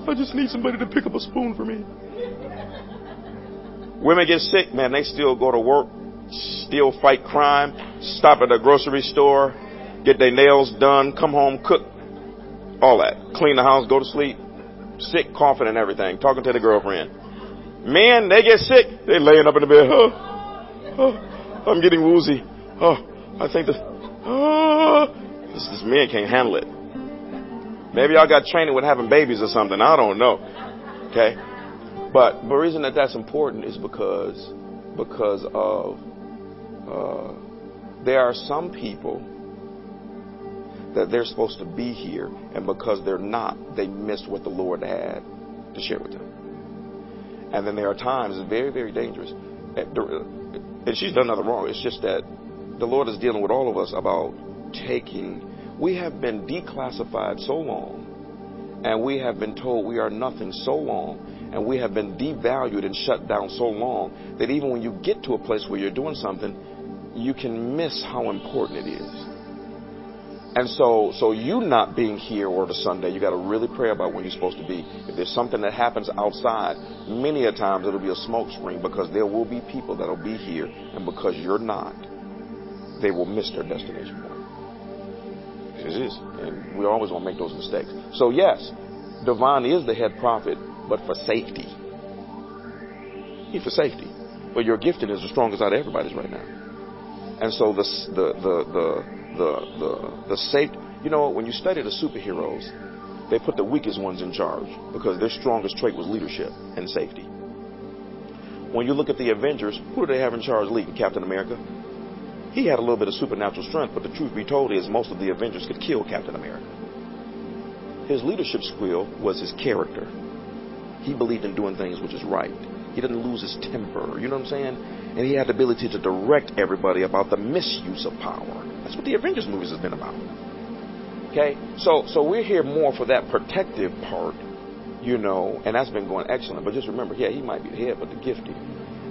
I just need somebody to pick up a spoon for me. Women get sick, man. They still go to work, still fight crime, stop at a grocery store, get their nails done, come home, cook, all that. Clean the house, go to sleep, sick, coughing and everything, talking to the girlfriend. Men, they get sick, they laying up in the bed. Oh, oh, I'm getting woozy. Oh, I think this, oh, this, this man can't handle it. Maybe y'all got training with having babies or something. I don't know. Okay? But the reason that that's important is because because of uh, there are some people that they're supposed to be here, and because they're not, they missed what the Lord had to share with them. And then there are times it's very very dangerous. And she's done nothing wrong. It's just that the Lord is dealing with all of us about taking. We have been declassified so long, and we have been told we are nothing so long, and we have been devalued and shut down so long that even when you get to a place where you're doing something, you can miss how important it is. And so, so you not being here or the Sunday, you got to really pray about when you're supposed to be. If there's something that happens outside, many a times it'll be a smoke screen because there will be people that'll be here, and because you're not, they will miss their destination point. It is, and we always want to make those mistakes. So yes, Devon is the head prophet, but for safety. He for safety. But your gifting is the strongest out of everybody's right now. And so the the the the the the, the safe. You know, when you study the superheroes, they put the weakest ones in charge because their strongest trait was leadership and safety. When you look at the Avengers, who do they have in charge leading? Captain America. He had a little bit of supernatural strength, but the truth be told is most of the Avengers could kill Captain America. His leadership skill was his character. He believed in doing things which is right. He didn't lose his temper. You know what I'm saying? And he had the ability to direct everybody about the misuse of power. That's what the Avengers movies has been about. Okay? So so we're here more for that protective part, you know, and that's been going excellent. But just remember, yeah, he might be the head, but the gifting.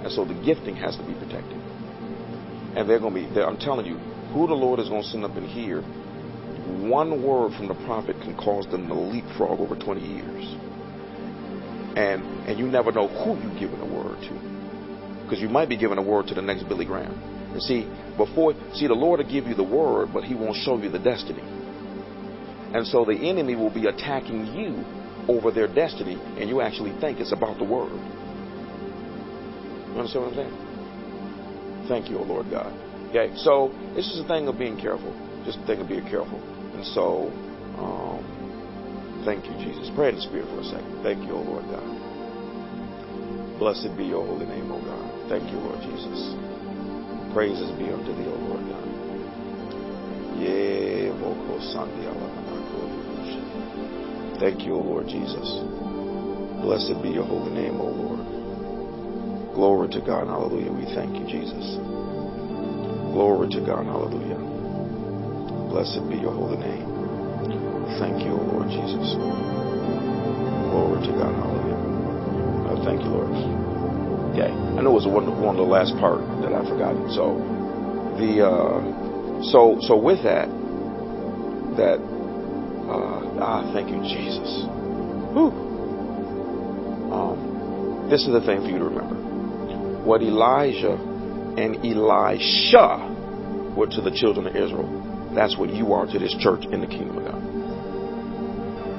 And so the gifting has to be protected. And they're gonna be I'm telling you, who the Lord is gonna send up in here, one word from the prophet can cause them to leapfrog over 20 years. And and you never know who you're giving a word to. Because you might be giving a word to the next Billy Graham. And see, before see the Lord will give you the word, but he won't show you the destiny. And so the enemy will be attacking you over their destiny, and you actually think it's about the word. You understand what I'm saying? Thank you, O Lord God. Okay, so this is a thing of being careful. Just a thing of being careful. And so, um, thank you, Jesus. Pray in the Spirit for a second. Thank you, O Lord God. Blessed be your holy name, O God. Thank you, Lord Jesus. Praises be unto thee, O Lord God. Thank you, O Lord Jesus. Blessed be your holy name, O Lord. Glory to God. Hallelujah. We thank you, Jesus. Glory to God. Hallelujah. Blessed be your holy name. Thank you, Lord Jesus. Glory to God. Hallelujah. Oh, thank you, Lord. Okay. I know it was one, one of the last part that I forgot. So the uh, so so with that that uh, ah thank you Jesus. Um, this is the thing for you to remember. What Elijah and Elisha were to the children of Israel, that's what you are to this church in the kingdom of God.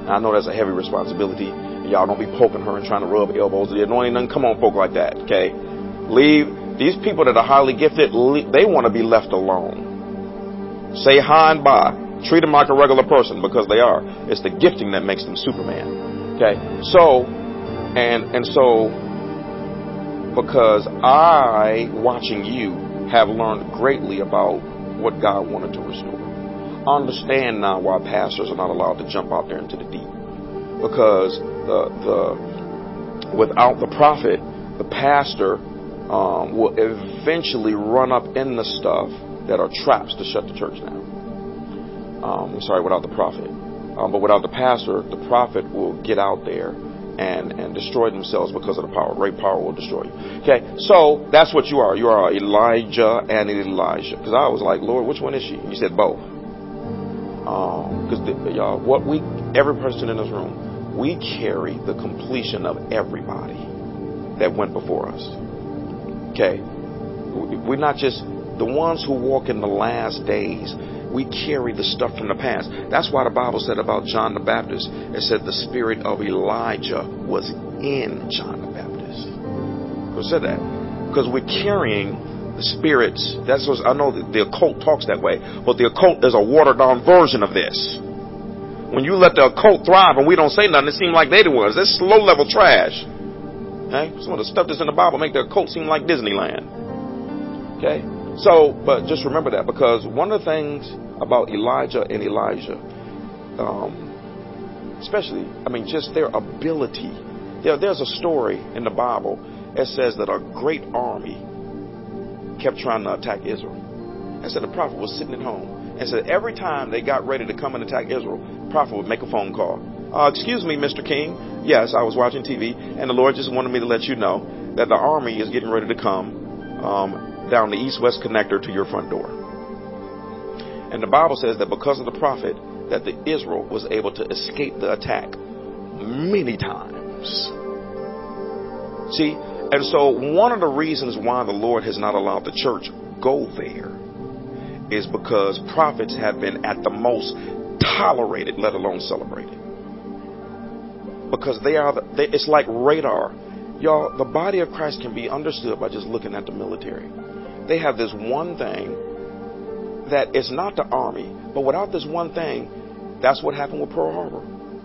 I know that's a heavy responsibility. Y'all don't be poking her and trying to rub elbows. The anointing doesn't come on folk like that, okay? Leave. These people that are highly gifted, they want to be left alone. Say hi and bye. Treat them like a regular person because they are. It's the gifting that makes them Superman. Okay? So, and, and so, because I, watching you, have learned greatly about what God wanted to restore. Understand now why pastors are not allowed to jump out there into the deep. Because the the without the prophet, the pastor um, will eventually run up in the stuff that are traps to shut the church down. Um, I'm sorry, without the prophet. Um, but without the pastor, the prophet will get out there and, and destroy themselves because of the power. Great power will destroy you. Okay, so that's what you are. You are Elijah and Elisha. Because I was like, Lord, which one is she? And you said both. Because um, y'all, what we, every person in this room, we carry the completion of everybody that went before us. Okay, we're not just the ones who walk in the last days we carry the stuff from the past. That's why the Bible said about John the Baptist, it said the spirit of Elijah was in John the Baptist. Who said that? Because we're carrying spirits. That's what I know the occult talks that way, but the occult is a watered down version of this. When you let the occult thrive and we don't say nothing, it seems like they the ones. That's low level trash. Okay? Some of the stuff that's in the Bible make the occult seem like Disneyland. Okay? So, but just remember that because one of the things about Elijah and Elisha, um, especially, I mean, just their ability. There, there's a story in the Bible that says that a great army kept trying to attack Israel. And said the prophet was sitting at home and said every time they got ready to come and attack Israel, the prophet would make a phone call. Uh, excuse me, Mr. King. Yes, I was watching TV, and the Lord just wanted me to let you know that the army is getting ready to come. Um, down the east-west connector to your front door. And the Bible says that because of the prophet, that the Israel was able to escape the attack many times. See, and so one of the reasons why the Lord has not allowed the church go there is because prophets have been at the most tolerated, let alone celebrated. Because they are, the, they, it's like radar. Y'all, the body of Christ can be understood by just looking at the military they have this one thing that is not the army, but without this one thing, that's what happened with Pearl Harbor.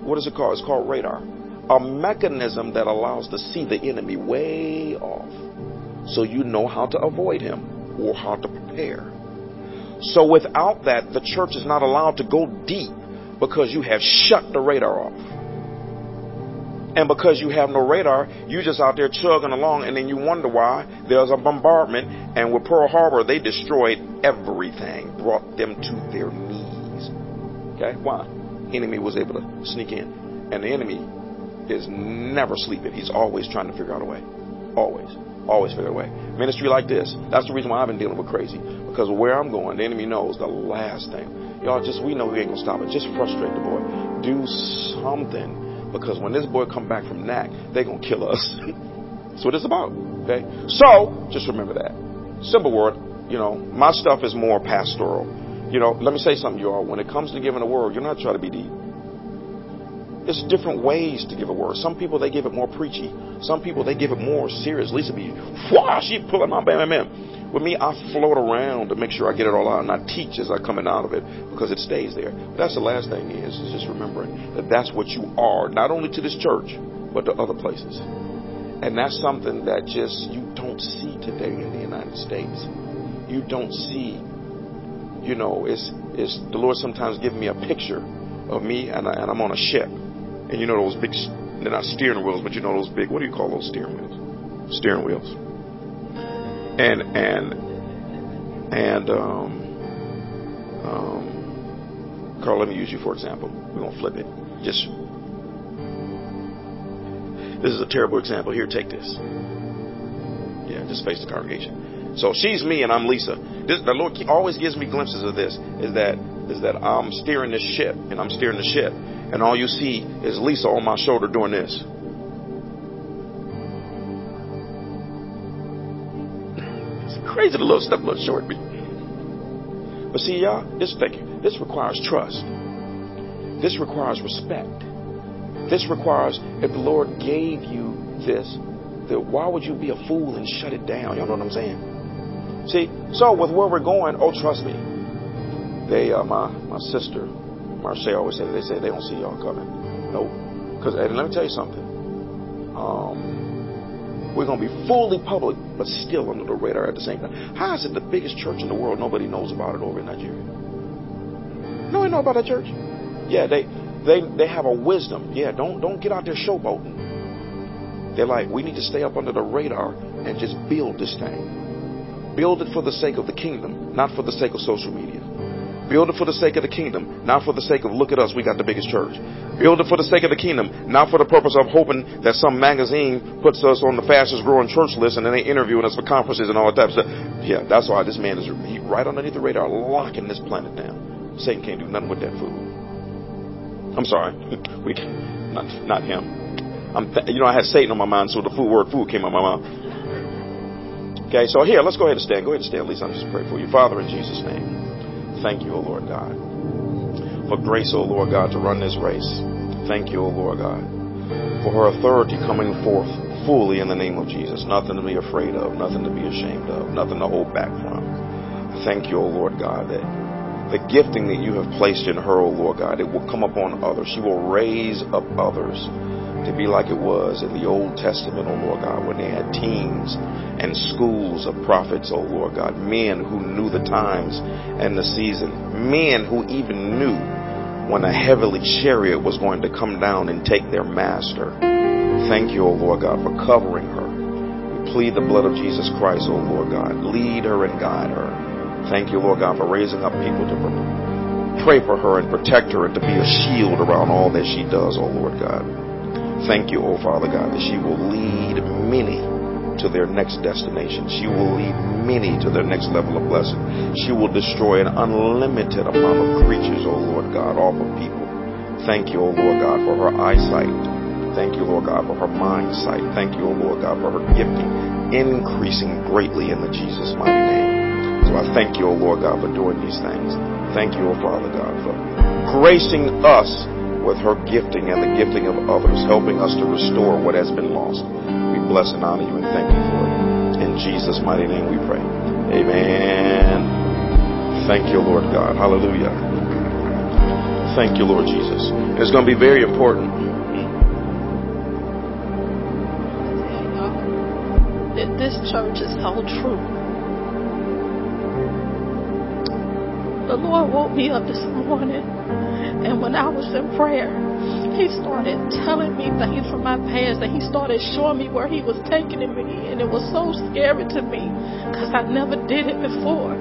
What is it called? It's called radar. A mechanism that allows to see the enemy way off so you know how to avoid him or how to prepare. So without that, the church is not allowed to go deep because you have shut the radar off. And because you have no radar, you just out there chugging along and then you wonder why there's a bombardment. And with Pearl Harbor, they destroyed everything, brought them to their knees. Okay? Why? Enemy was able to sneak in. And the enemy is never sleeping. He's always trying to figure out a way. Always. Always figure a way. Ministry like this, that's the reason why I've been dealing with crazy. Because where I'm going, the enemy knows the last thing. Y'all just, we know we ain't gonna stop it. Just frustrate the boy. Do something because when this boy come back from NAC, they gonna kill us. That's what it's about. Okay? So just remember that. Simple word, you know, my stuff is more pastoral. You know, let me say something, y'all. When it comes to giving a word, you're not trying to be deep. There's different ways to give a word. Some people they give it more preachy. Some people they give it more serious. Lisa be, wow, she pulling my bam, bam, bam. With me, I float around to make sure I get it all out, and I teach as I coming out of it because it stays there. But that's the last thing is, is just remembering that that's what you are, not only to this church, but to other places. And that's something that just you don't see today in the United States. You don't see, you know, it's, it's the Lord sometimes giving me a picture of me and, I, and I'm on a ship and you know those big, they're not steering wheels, but you know those big, what do you call those steering wheels? Steering wheels. And, and, and, um, um, Carl, let me use you for example. We're going to flip it. Just, this is a terrible example. Here, take this. Yeah, just face the congregation. So she's me and I'm Lisa. This, the Lord always gives me glimpses of this. Is that is that I'm steering this ship and I'm steering the ship and all you see is Lisa on my shoulder doing this. It's crazy the little stuff looks short me. But see, y'all, this thing this requires trust. This requires respect. This requires if the Lord gave you this, that why would you be a fool and shut it down? Y'all know what I'm saying? See, so with where we're going, oh trust me. They uh, my my sister Marseille always say, they say they don't see y'all coming. Nope. Because, and let me tell you something. Um, we're going to be fully public, but still under the radar at the same time. How is it the biggest church in the world? Nobody knows about it over in Nigeria. No know about that church. Yeah, they they they have a wisdom. Yeah, don't don't get out there showboating. They're like, we need to stay up under the radar and just build this thing. Build it for the sake of the kingdom, not for the sake of social media. Build it for the sake of the kingdom, not for the sake of look at us, we got the biggest church. Build it for the sake of the kingdom, not for the purpose of hoping that some magazine puts us on the fastest growing church list and then they interviewing us for conferences and all that stuff. Yeah, that's why this man is right underneath the radar, locking this planet down. Satan can't do nothing with that food. I'm sorry, we not not him. I'm th- you know I had Satan on my mind, so the food word food came out my mouth. Okay, so here, let's go ahead and stand. Go ahead and stand, Lisa. I'm just pray for you, Father, in Jesus' name thank you, O Lord God, for grace, O Lord God, to run this race. Thank you, O Lord God, for her authority coming forth fully in the name of Jesus. Nothing to be afraid of, nothing to be ashamed of, nothing to hold back from. Thank you, O Lord God, that the gifting that you have placed in her, O Lord God, it will come upon others. She will raise up others to be like it was in the Old Testament, oh Lord God, when they had teams and schools of prophets, oh Lord God, men who knew the times and the season, men who even knew when a heavenly chariot was going to come down and take their master. Thank you, O Lord God, for covering her. We plead the blood of Jesus Christ, O Lord God. Lead her and guide her. Thank you, Lord God, for raising up people to pray for her and protect her and to be a shield around all that she does, O Lord God. Thank you, oh Father God, that she will lead many to their next destination. She will lead many to their next level of blessing. She will destroy an unlimited amount of creatures, oh Lord God, off of people. Thank you, oh Lord God, for her eyesight. Thank you, Lord God, for her mind sight. Thank you, oh Lord God, for her gifting increasing greatly in the Jesus mighty name. So I thank you, oh Lord God, for doing these things. Thank you, oh Father God, for gracing us with her gifting and the gifting of others, helping us to restore what has been lost. We bless and honor you and thank you for it. In Jesus' mighty name we pray. Amen. Thank you, Lord God. Hallelujah. Thank you, Lord Jesus. It's going to be very important. That this church is so true. The Lord woke me up this morning and when I was in prayer, he started telling me things from my past and he started showing me where he was taking me. And it was so scary to me because I never did it before.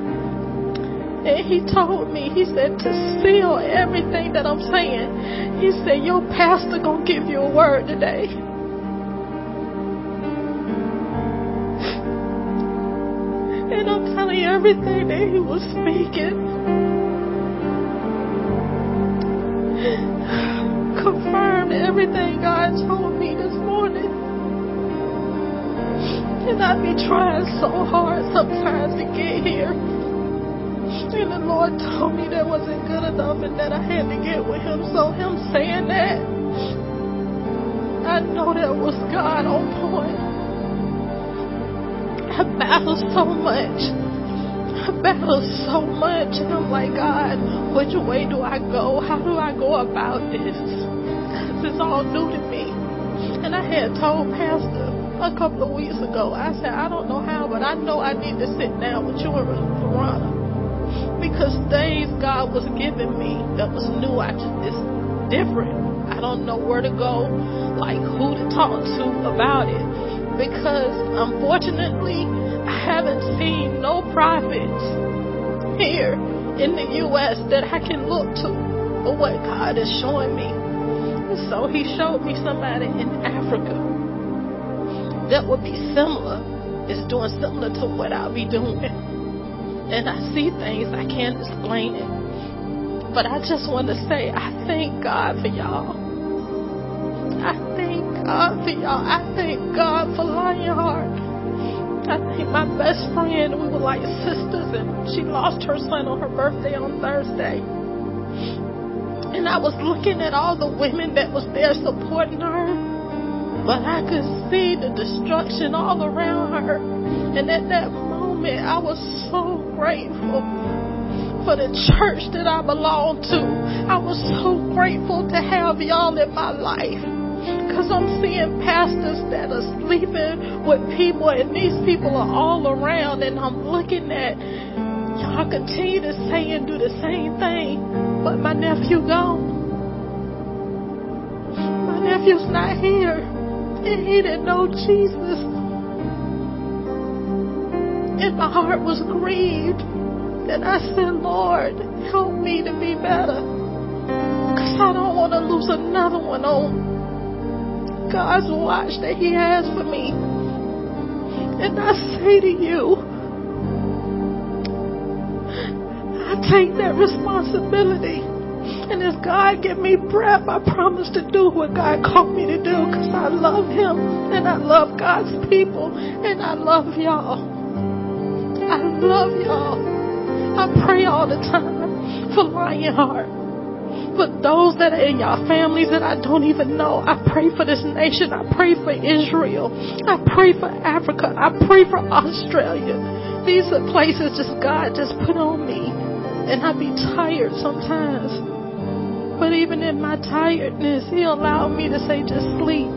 And he told me, he said, to seal everything that I'm saying. He said, your pastor gonna give you a word today. And I'm telling you everything that he was speaking. confirmed everything God told me this morning. And I be trying so hard sometimes to get here. And the Lord told me that wasn't good enough and that I had to get with Him. So, Him saying that, I know that was God on point. I battle so much. I battle so much. And I'm like, God, which way do I go? How do I go about this? This is all new to me. And I had told Pastor a couple of weeks ago, I said, I don't know how, but I know I need to sit down with you and Verona. Because things God was giving me that was new, I just, it's different. I don't know where to go, like who to talk to about it. Because unfortunately, I haven't seen no prophets here in the U.S. that I can look to for what God is showing me. So He showed me somebody in Africa that would be similar, is doing similar to what I'll be doing. And I see things I can't explain it. But I just want to say, I thank God for y'all. Thank God for y'all. I thank God for Lionheart. I think my best friend, we were like sisters, and she lost her son on her birthday on Thursday. And I was looking at all the women that was there supporting her, but I could see the destruction all around her. And at that moment, I was so grateful for the church that I belong to. I was so grateful to have y'all in my life. Because I'm seeing pastors that are sleeping with people, and these people are all around, and I'm looking at y'all continue to say and do the same thing, but my nephew gone. My nephew's not here. And he didn't know Jesus. And my heart was grieved. And I said, Lord, help me to be better. Because I don't want to lose another one on God's watch that He has for me. And I say to you, I take that responsibility. And as God give me breath, I promise to do what God called me to do because I love Him and I love God's people and I love y'all. I love y'all. I pray all the time for Lionheart. For those that are in your families that I don't even know, I pray for this nation. I pray for Israel. I pray for Africa. I pray for Australia. These are places just God just put on me. And I be tired sometimes. But even in my tiredness, He allowed me to say, just sleep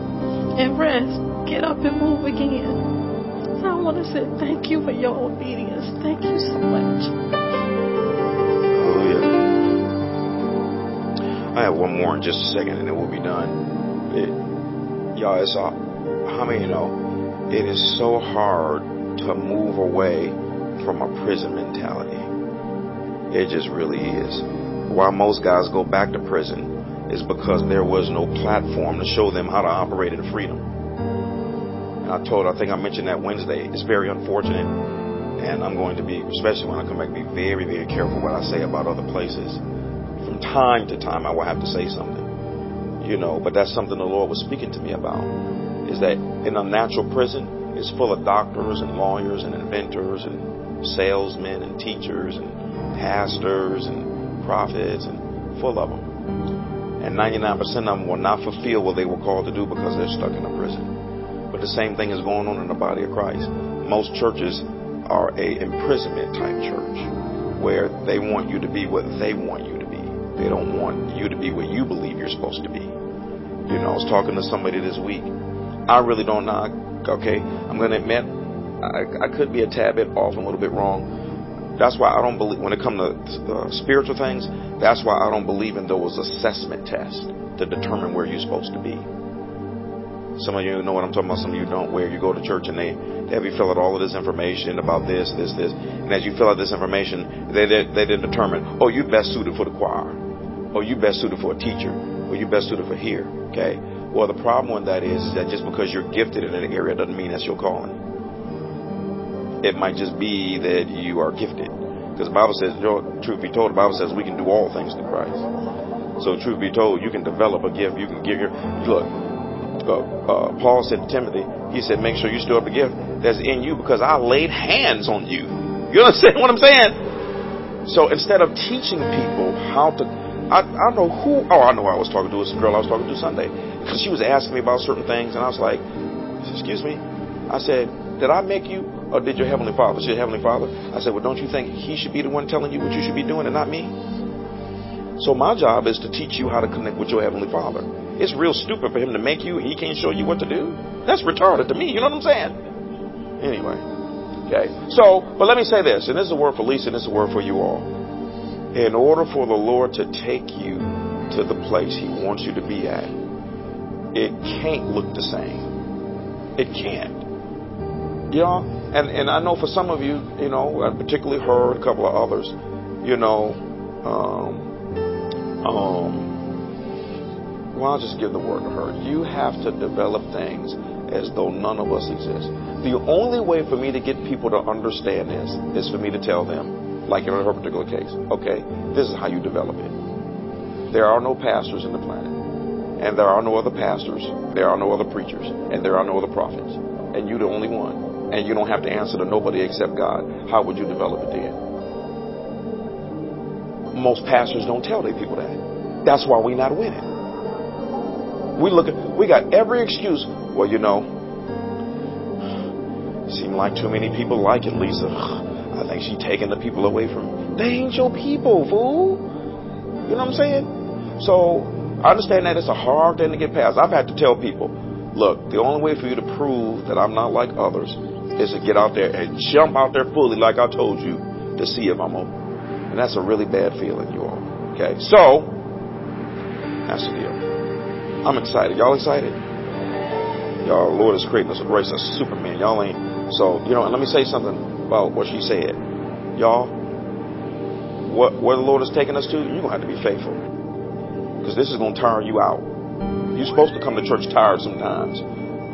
and rest. Get up and move again. So I want to say thank you for your obedience. Thank you so much. I have one more in just a second and then we'll be done. It, y'all, it's all, how many you know it is so hard to move away from a prison mentality? It just really is. Why most guys go back to prison is because there was no platform to show them how to operate in freedom. And I told, I think I mentioned that Wednesday. It's very unfortunate and I'm going to be, especially when I come back, be very, very careful what I say about other places. From time to time, I will have to say something, you know. But that's something the Lord was speaking to me about. Is that in a natural prison, it's full of doctors and lawyers and inventors and salesmen and teachers and pastors and prophets and full of them. And 99% of them will not fulfill what they were called to do because they're stuck in a prison. But the same thing is going on in the body of Christ. Most churches are a imprisonment type church where they want you to be what they want you. They don't want you to be what you believe you're supposed to be. You know, I was talking to somebody this week. I really don't know. Okay, I'm going to admit I, I could be a tad bit off, and a little bit wrong. That's why I don't believe when it comes to uh, spiritual things. That's why I don't believe in those assessment tests to determine where you're supposed to be. Some of you know what I'm talking about. Some of you don't. Where you go to church and they, they have you fill out all of this information about this, this, this, and as you fill out this information, they they, they determine, oh, you're best suited for the choir, oh, you best suited for a teacher, or you best suited for here. Okay. Well, the problem with that is, is that just because you're gifted in an area doesn't mean that's your calling. It might just be that you are gifted. Because the Bible says, truth be told, the Bible says we can do all things through Christ. So, truth be told, you can develop a gift. You can give your look uh, uh, Paul said to Timothy, he said, make sure you store up the gift that's in you because I laid hands on you. You understand what I'm saying? So instead of teaching people how to, I, I don't know who, oh, I know I was talking to. A girl I was talking to Sunday. Because she was asking me about certain things, and I was like, excuse me. I said, did I make you, or did your Heavenly Father? She said, Heavenly Father. I said, well, don't you think He should be the one telling you what you should be doing and not me? So my job is to teach you how to connect with your Heavenly Father. It's real stupid for him to make you and he can't show you what to do. That's retarded to me. You know what I'm saying? Anyway. Okay. So, but let me say this, and this is a word for Lisa, and this is a word for you all. In order for the Lord to take you to the place He wants you to be at, it can't look the same. It can't. You and and I know for some of you, you know, I particularly heard a couple of others, you know, um, um, well, I'll just give the word to her. You have to develop things as though none of us exist. The only way for me to get people to understand this is for me to tell them, like in her particular case, okay, this is how you develop it. There are no pastors in the planet, and there are no other pastors, there are no other preachers, and there are no other prophets, and you're the only one, and you don't have to answer to nobody except God. How would you develop it then? Most pastors don't tell their people that. That's why we're not winning. We look at, we got every excuse. Well, you know, seem like too many people like it, Lisa. I think she's taking the people away from. They ain't your people, fool. You know what I'm saying? So I understand that it's a hard thing to get past. I've had to tell people, look, the only way for you to prove that I'm not like others is to get out there and jump out there fully, like I told you, to see if I'm open. And that's a really bad feeling, you all. Okay, so that's the deal. I'm excited. Y'all excited? Y'all, Lord is creating us a race of Superman. Y'all ain't. So, you know, and let me say something about what she said. Y'all, what, where the Lord is taking us to, you're going to have to be faithful. Because this is going to tire you out. You're supposed to come to church tired sometimes.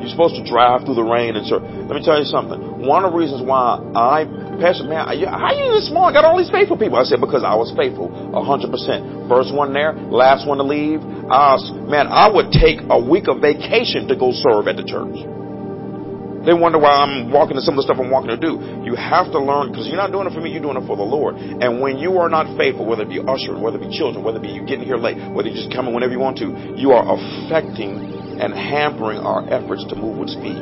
You're supposed to drive through the rain and serve. Let me tell you something. One of the reasons why I, Pastor, man, how you this? I got all these faithful people. I said, because I was faithful 100%. First one there, last one to leave. I man, I would take a week of vacation to go serve at the church. They wonder why I'm walking to some of the stuff I'm walking to do. You have to learn because you're not doing it for me, you're doing it for the Lord. And when you are not faithful, whether it be ushering, whether it be children, whether it be you getting here late, whether you just coming whenever you want to, you are affecting and hampering our efforts to move with speed.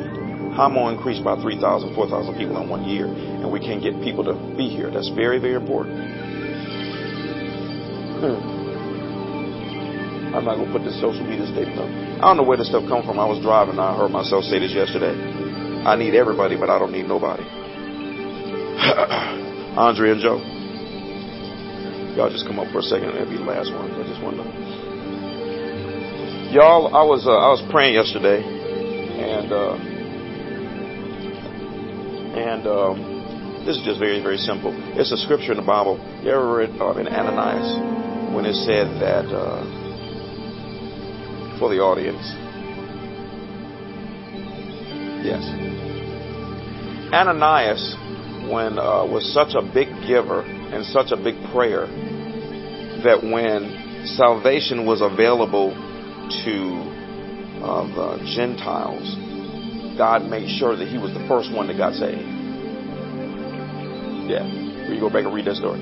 How am I going to increase by 3,000, 4,000 people in one year and we can't get people to be here? That's very, very important. Hmm. I'm not going to put this social media statement up. I don't know where this stuff come from. I was driving I heard myself say this yesterday. I need everybody, but I don't need nobody. Andre and Joe. Y'all just come up for a second. That'll be the last one. I just wanted to. Y'all, I was uh, I was praying yesterday, and uh, and um, this is just very very simple. It's a scripture in the Bible. You ever read uh, in Ananias when it said that uh, for the audience? Yes. Ananias, when uh, was such a big giver and such a big prayer that when salvation was available to uh, the Gentiles, God made sure that he was the first one that got saved. Yeah, you go back and read that story.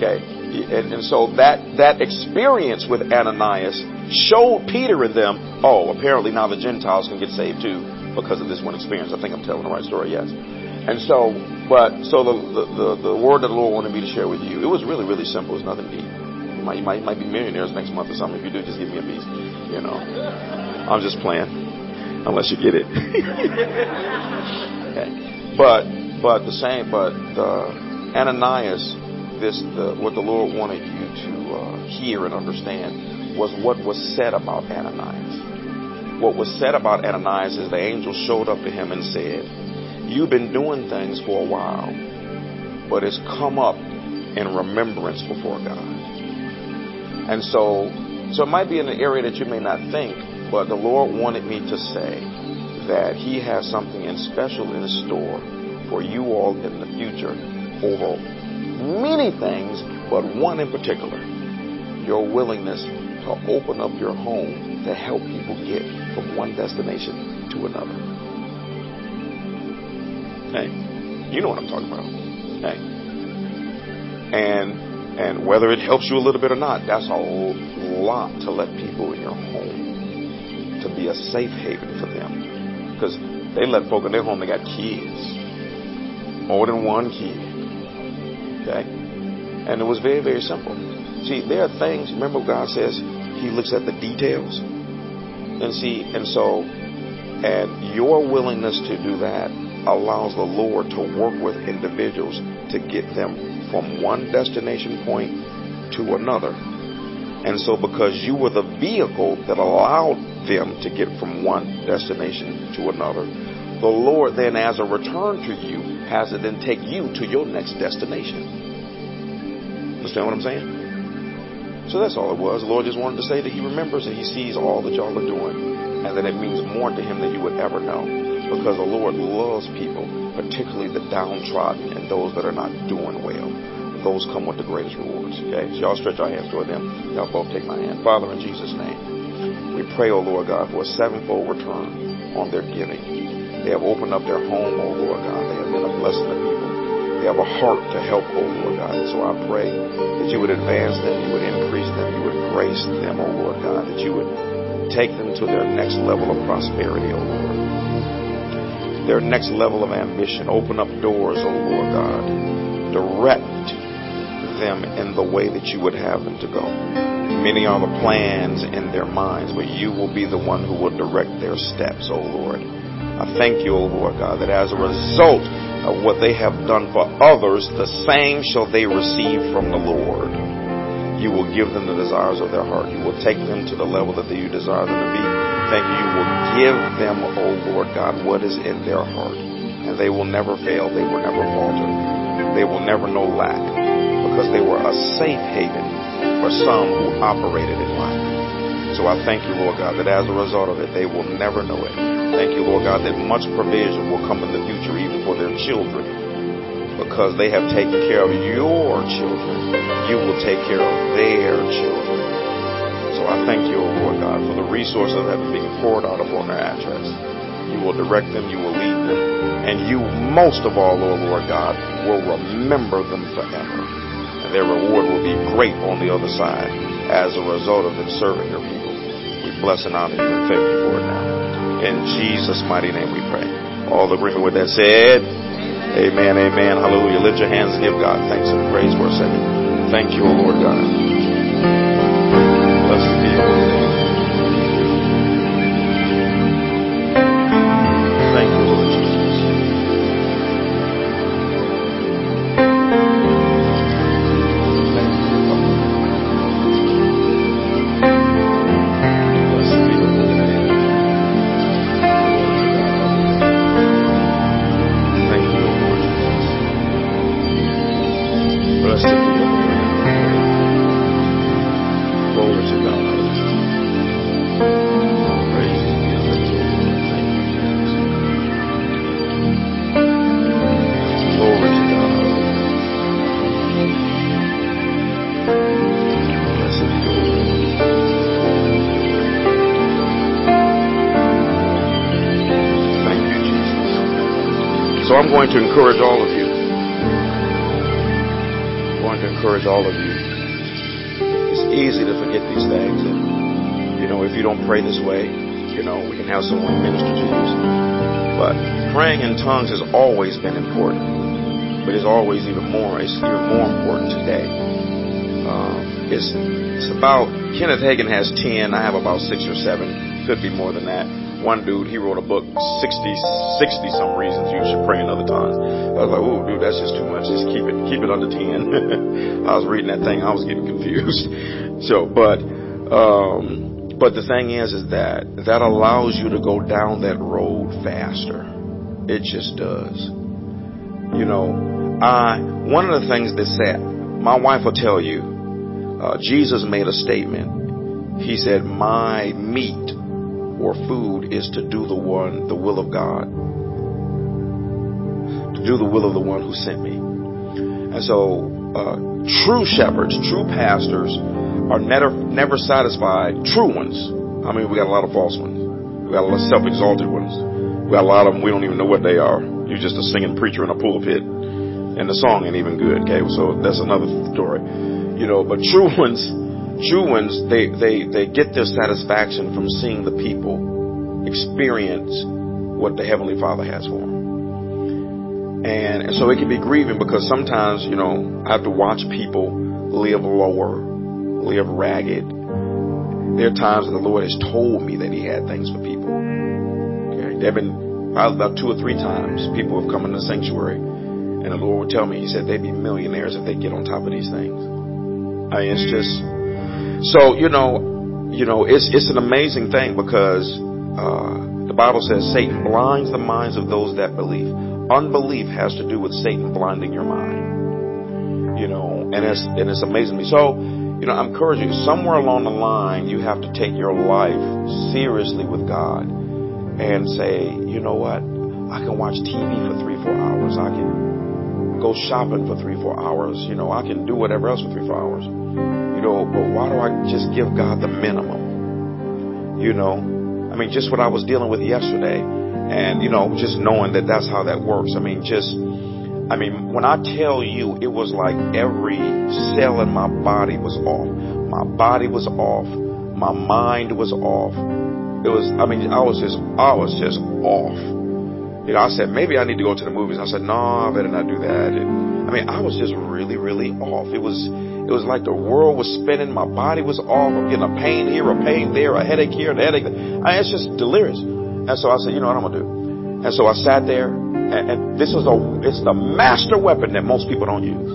Okay, and, and so that that experience with Ananias showed Peter and them, oh, apparently now the Gentiles can get saved too because of this one experience. I think I'm telling the right story. Yes. And so, but so the, the the word that the Lord wanted me to share with you, it was really really simple. It's nothing deep. You might you might, might be millionaires next month or something. If you do, just give me a piece. You know, I'm just playing, unless you get it. okay. But but the same, but the Ananias, this the, what the Lord wanted you to uh, hear and understand was what was said about Ananias. What was said about Ananias is the angel showed up to him and said You've been doing things for a while, but it's come up in remembrance before God. And so, so it might be in an area that you may not think, but the Lord wanted me to say that He has something in special in store for you all in the future over many things, but one in particular your willingness to open up your home to help people get from one destination to another. Hey, you know what I'm talking about. Hey. And and whether it helps you a little bit or not, that's a lot to let people in your home to be a safe haven for them. Because they let folk in their home, they got kids. More than one kid. Okay? And it was very, very simple. See, there are things, remember God says He looks at the details? And see, and so, and your willingness to do that allows the Lord to work with individuals to get them from one destination point to another. And so, because you were the vehicle that allowed them to get from one destination to another, the Lord then, as a return to you, has to then take you to your next destination. Understand what I'm saying? So that's all it was. The Lord just wanted to say that He remembers and He sees all that y'all are doing, and that it means more to Him than you would ever know because the Lord loves people, particularly the downtrodden and those that are not doing well. Those come with the greatest rewards. Okay? So y'all stretch your hands toward them. Y'all both take my hand. Father, in Jesus' name, we pray, O oh Lord God, for a sevenfold return on their giving. They have opened up their home, O oh Lord God. They have been a blessing to people. They have a heart to help, oh Lord God. And so I pray that you would advance them, you would increase them, you would grace them, O Lord God, that you would take them to their next level of prosperity, O Lord their next level of ambition. Open up doors, oh Lord God. Direct them in the way that you would have them to go. Many are the plans in their minds, but you will be the one who will direct their steps, O oh Lord. I thank you, O oh Lord God, that as a result of what they have done for others, the same shall they receive from the Lord. You will give them the desires of their heart. You will take them to the level that you desire them to be. Thank you. You will give them, oh Lord God, what is in their heart. And they will never fail. They will never falter. They will never know lack because they were a safe haven for some who operated in lack. So I thank you, Lord God, that as a result of it, they will never know it. Thank you, Lord God, that much provision will come in the future even for their children because they have taken care of your children, you will take care of their children. So I thank you, O Lord God, for the resources that are being poured out upon their address. You will direct them, you will lead them, and you, most of all, O Lord God, will remember them forever. And their reward will be great on the other side as a result of them serving your people. We bless and honor you and thank you for it now. In Jesus' mighty name we pray. All agreement with that said, Amen, amen. Hallelujah. Lift your hands and give God thanks and praise for a second. Thank you, O Lord God. Encourage all of you. It's easy to forget these things. And, you know, if you don't pray this way, you know, we can have someone minister to you. But praying in tongues has always been important. But it's always even more, it's even more important today. Um, it's, it's about, Kenneth Hagin has 10. I have about six or seven. Could be more than that. One dude, he wrote a book, 60, 60 some reasons you should pray in other tongues. I was like, oh, dude, that's just too much. Just keep it, keep it under 10. I was reading that thing. I was getting confused. So, but, um, but the thing is, is that that allows you to go down that road faster. It just does. You know, I, one of the things that said, my wife will tell you, uh, Jesus made a statement. He said, my meat or food is to do the one, the will of God. To do the will of the one who sent me. And so, uh, true shepherds, true pastors are never, never satisfied. True ones. I mean, we got a lot of false ones. We got a lot of self-exalted ones. We got a lot of them, we don't even know what they are. You're just a singing preacher in a pulpit. And the song ain't even good, okay? So that's another story. You know, but true ones, ones, they, they, they get their satisfaction from seeing the people experience what the Heavenly Father has for them. And, and so it can be grieving because sometimes, you know, I have to watch people live lower, live ragged. There are times that the Lord has told me that He had things for people. Okay. There have been about two or three times people have come in the sanctuary and the Lord would tell me, He said they'd be millionaires if they get on top of these things. I mean, it's just, so, you know, you know, it's, it's an amazing thing because, uh, the Bible says Satan blinds the minds of those that believe. Unbelief has to do with Satan blinding your mind. You know, and it's, and it's amazing me. So, you know, I'm encouraging you, somewhere along the line, you have to take your life seriously with God and say, you know what? I can watch TV for three, four hours. I can go shopping for three, four hours. You know, I can do whatever else for three, four hours. You know, but why do I just give God the minimum? You know, I mean, just what I was dealing with yesterday, and you know, just knowing that that's how that works. I mean, just, I mean, when I tell you, it was like every cell in my body was off. My body was off. My mind was off. It was, I mean, I was just, I was just off. You know, I said maybe I need to go to the movies. I said no, I better not do that. And, I mean, I was just really, really off. It was, it was like the world was spinning. My body was off. I'm getting a pain here, a pain there, a headache here, a headache. There. I it's just delirious. And so I said, you know what I'm gonna do? And so I sat there, and, and this is a, it's the master weapon that most people don't use.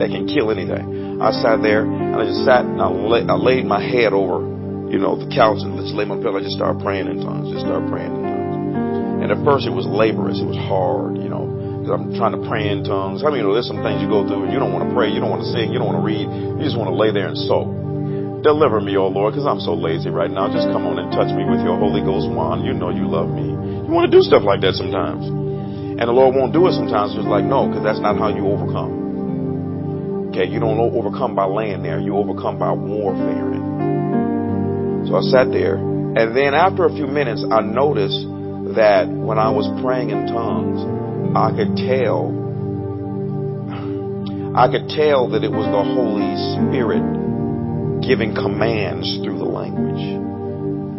That can kill anything. I sat there and I just sat and I, I laid my head over, you know, the couch and just laid my pillow. I just started praying in tongues. Just started praying in tongues. And at first it was laborious. It was hard, you know. I'm trying to pray in tongues. I mean, you know, there's some things you go through and you don't want to pray, you don't want to sing, you don't want to read. You just want to lay there and soak. Deliver me, oh Lord, because I'm so lazy right now. Just come on and touch me with your Holy Ghost wand. You know you love me. You want to do stuff like that sometimes. And the Lord won't do it sometimes. Just like, no, because that's not how you overcome. Okay, you don't overcome by laying there. You overcome by warfare. So I sat there. And then after a few minutes, I noticed that when I was praying in tongues, I could tell, I could tell that it was the Holy Spirit giving commands through the language.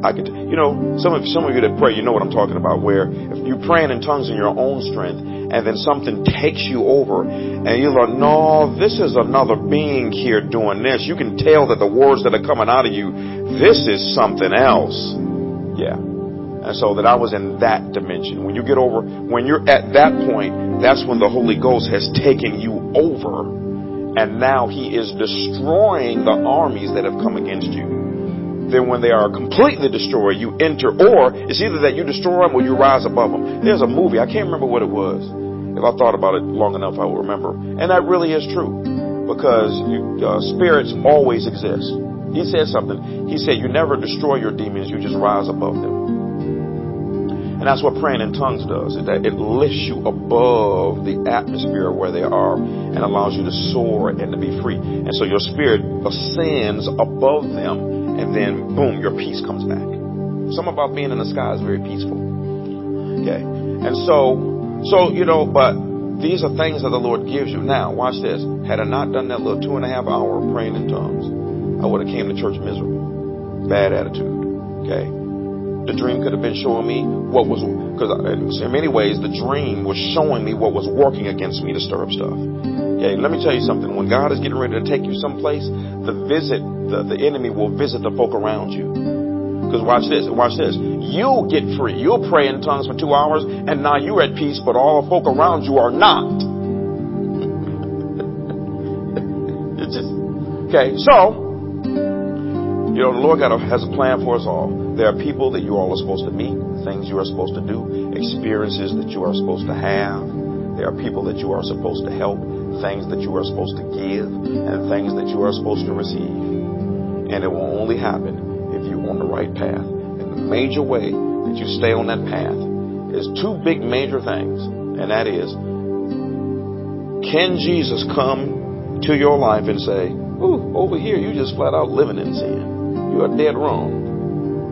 I could, you know, some of some of you that pray, you know what I'm talking about. Where if you're praying in tongues in your own strength, and then something takes you over, and you're like, no, this is another being here doing this. You can tell that the words that are coming out of you, this is something else. Yeah. And so that I was in that dimension. When you get over, when you're at that point, that's when the Holy Ghost has taken you over. And now He is destroying the armies that have come against you. Then when they are completely destroyed, you enter, or it's either that you destroy them or you rise above them. There's a movie, I can't remember what it was. If I thought about it long enough, I will remember. And that really is true. Because you, uh, spirits always exist. He said something. He said, you never destroy your demons, you just rise above them. And that's what praying in tongues does. That it lifts you above the atmosphere where they are and allows you to soar and to be free. And so your spirit ascends above them and then boom, your peace comes back. Something about being in the sky is very peaceful. Okay. And so, so, you know, but these are things that the Lord gives you. Now, watch this. Had I not done that little two and a half hour of praying in tongues, I would have came to church miserable. Bad attitude. Okay. The dream could have been showing me what was, because in many ways, the dream was showing me what was working against me to stir up stuff. Okay, let me tell you something. When God is getting ready to take you someplace, the visit, the, the enemy will visit the folk around you. Because watch this, watch this. You'll get free. You'll pray in tongues for two hours, and now you're at peace, but all the folk around you are not. just, okay, so, you know, the Lord God has a plan for us all. There are people that you all are supposed to meet, things you are supposed to do, experiences that you are supposed to have. There are people that you are supposed to help, things that you are supposed to give, and things that you are supposed to receive. And it will only happen if you're on the right path. And the major way that you stay on that path is two big major things, and that is can Jesus come to your life and say, Ooh, over here, you just flat out living in sin. You are dead wrong.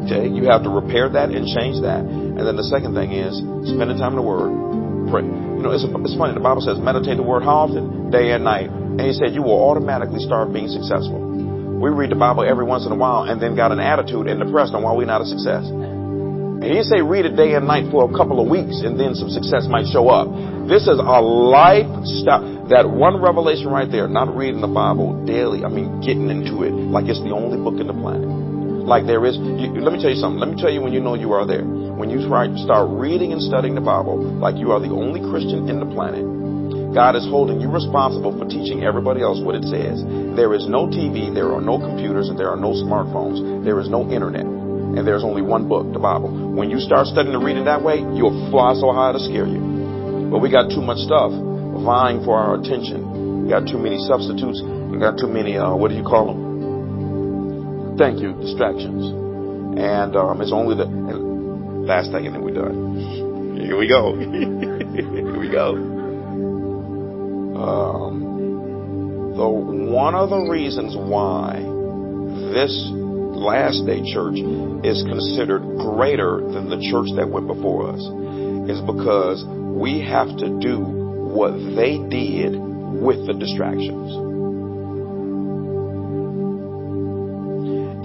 You have to repair that and change that. And then the second thing is spending time in the Word. Pray. You know, it's, it's funny. The Bible says meditate the Word how often? Day and night. And He said you will automatically start being successful. We read the Bible every once in a while and then got an attitude and depressed on why we're not a success. And he say read it day and night for a couple of weeks and then some success might show up. This is a lifestyle. That one revelation right there, not reading the Bible daily, I mean getting into it like it's the only book in the planet like there is. You, let me tell you something. Let me tell you when you know you are there. When you start reading and studying the Bible like you are the only Christian in the planet, God is holding you responsible for teaching everybody else what it says. There is no TV, there are no computers, and there are no smartphones. There is no internet. And there's only one book, the Bible. When you start studying to read it that way, you'll fly so high to scare you. But we got too much stuff vying for our attention. We got too many substitutes. We got too many, uh, what do you call them? Thank you, distractions. And um, it's only the last thing, and then we're done. Here we go. Here we go. Um, the one of the reasons why this last day church is considered greater than the church that went before us is because we have to do what they did with the distractions.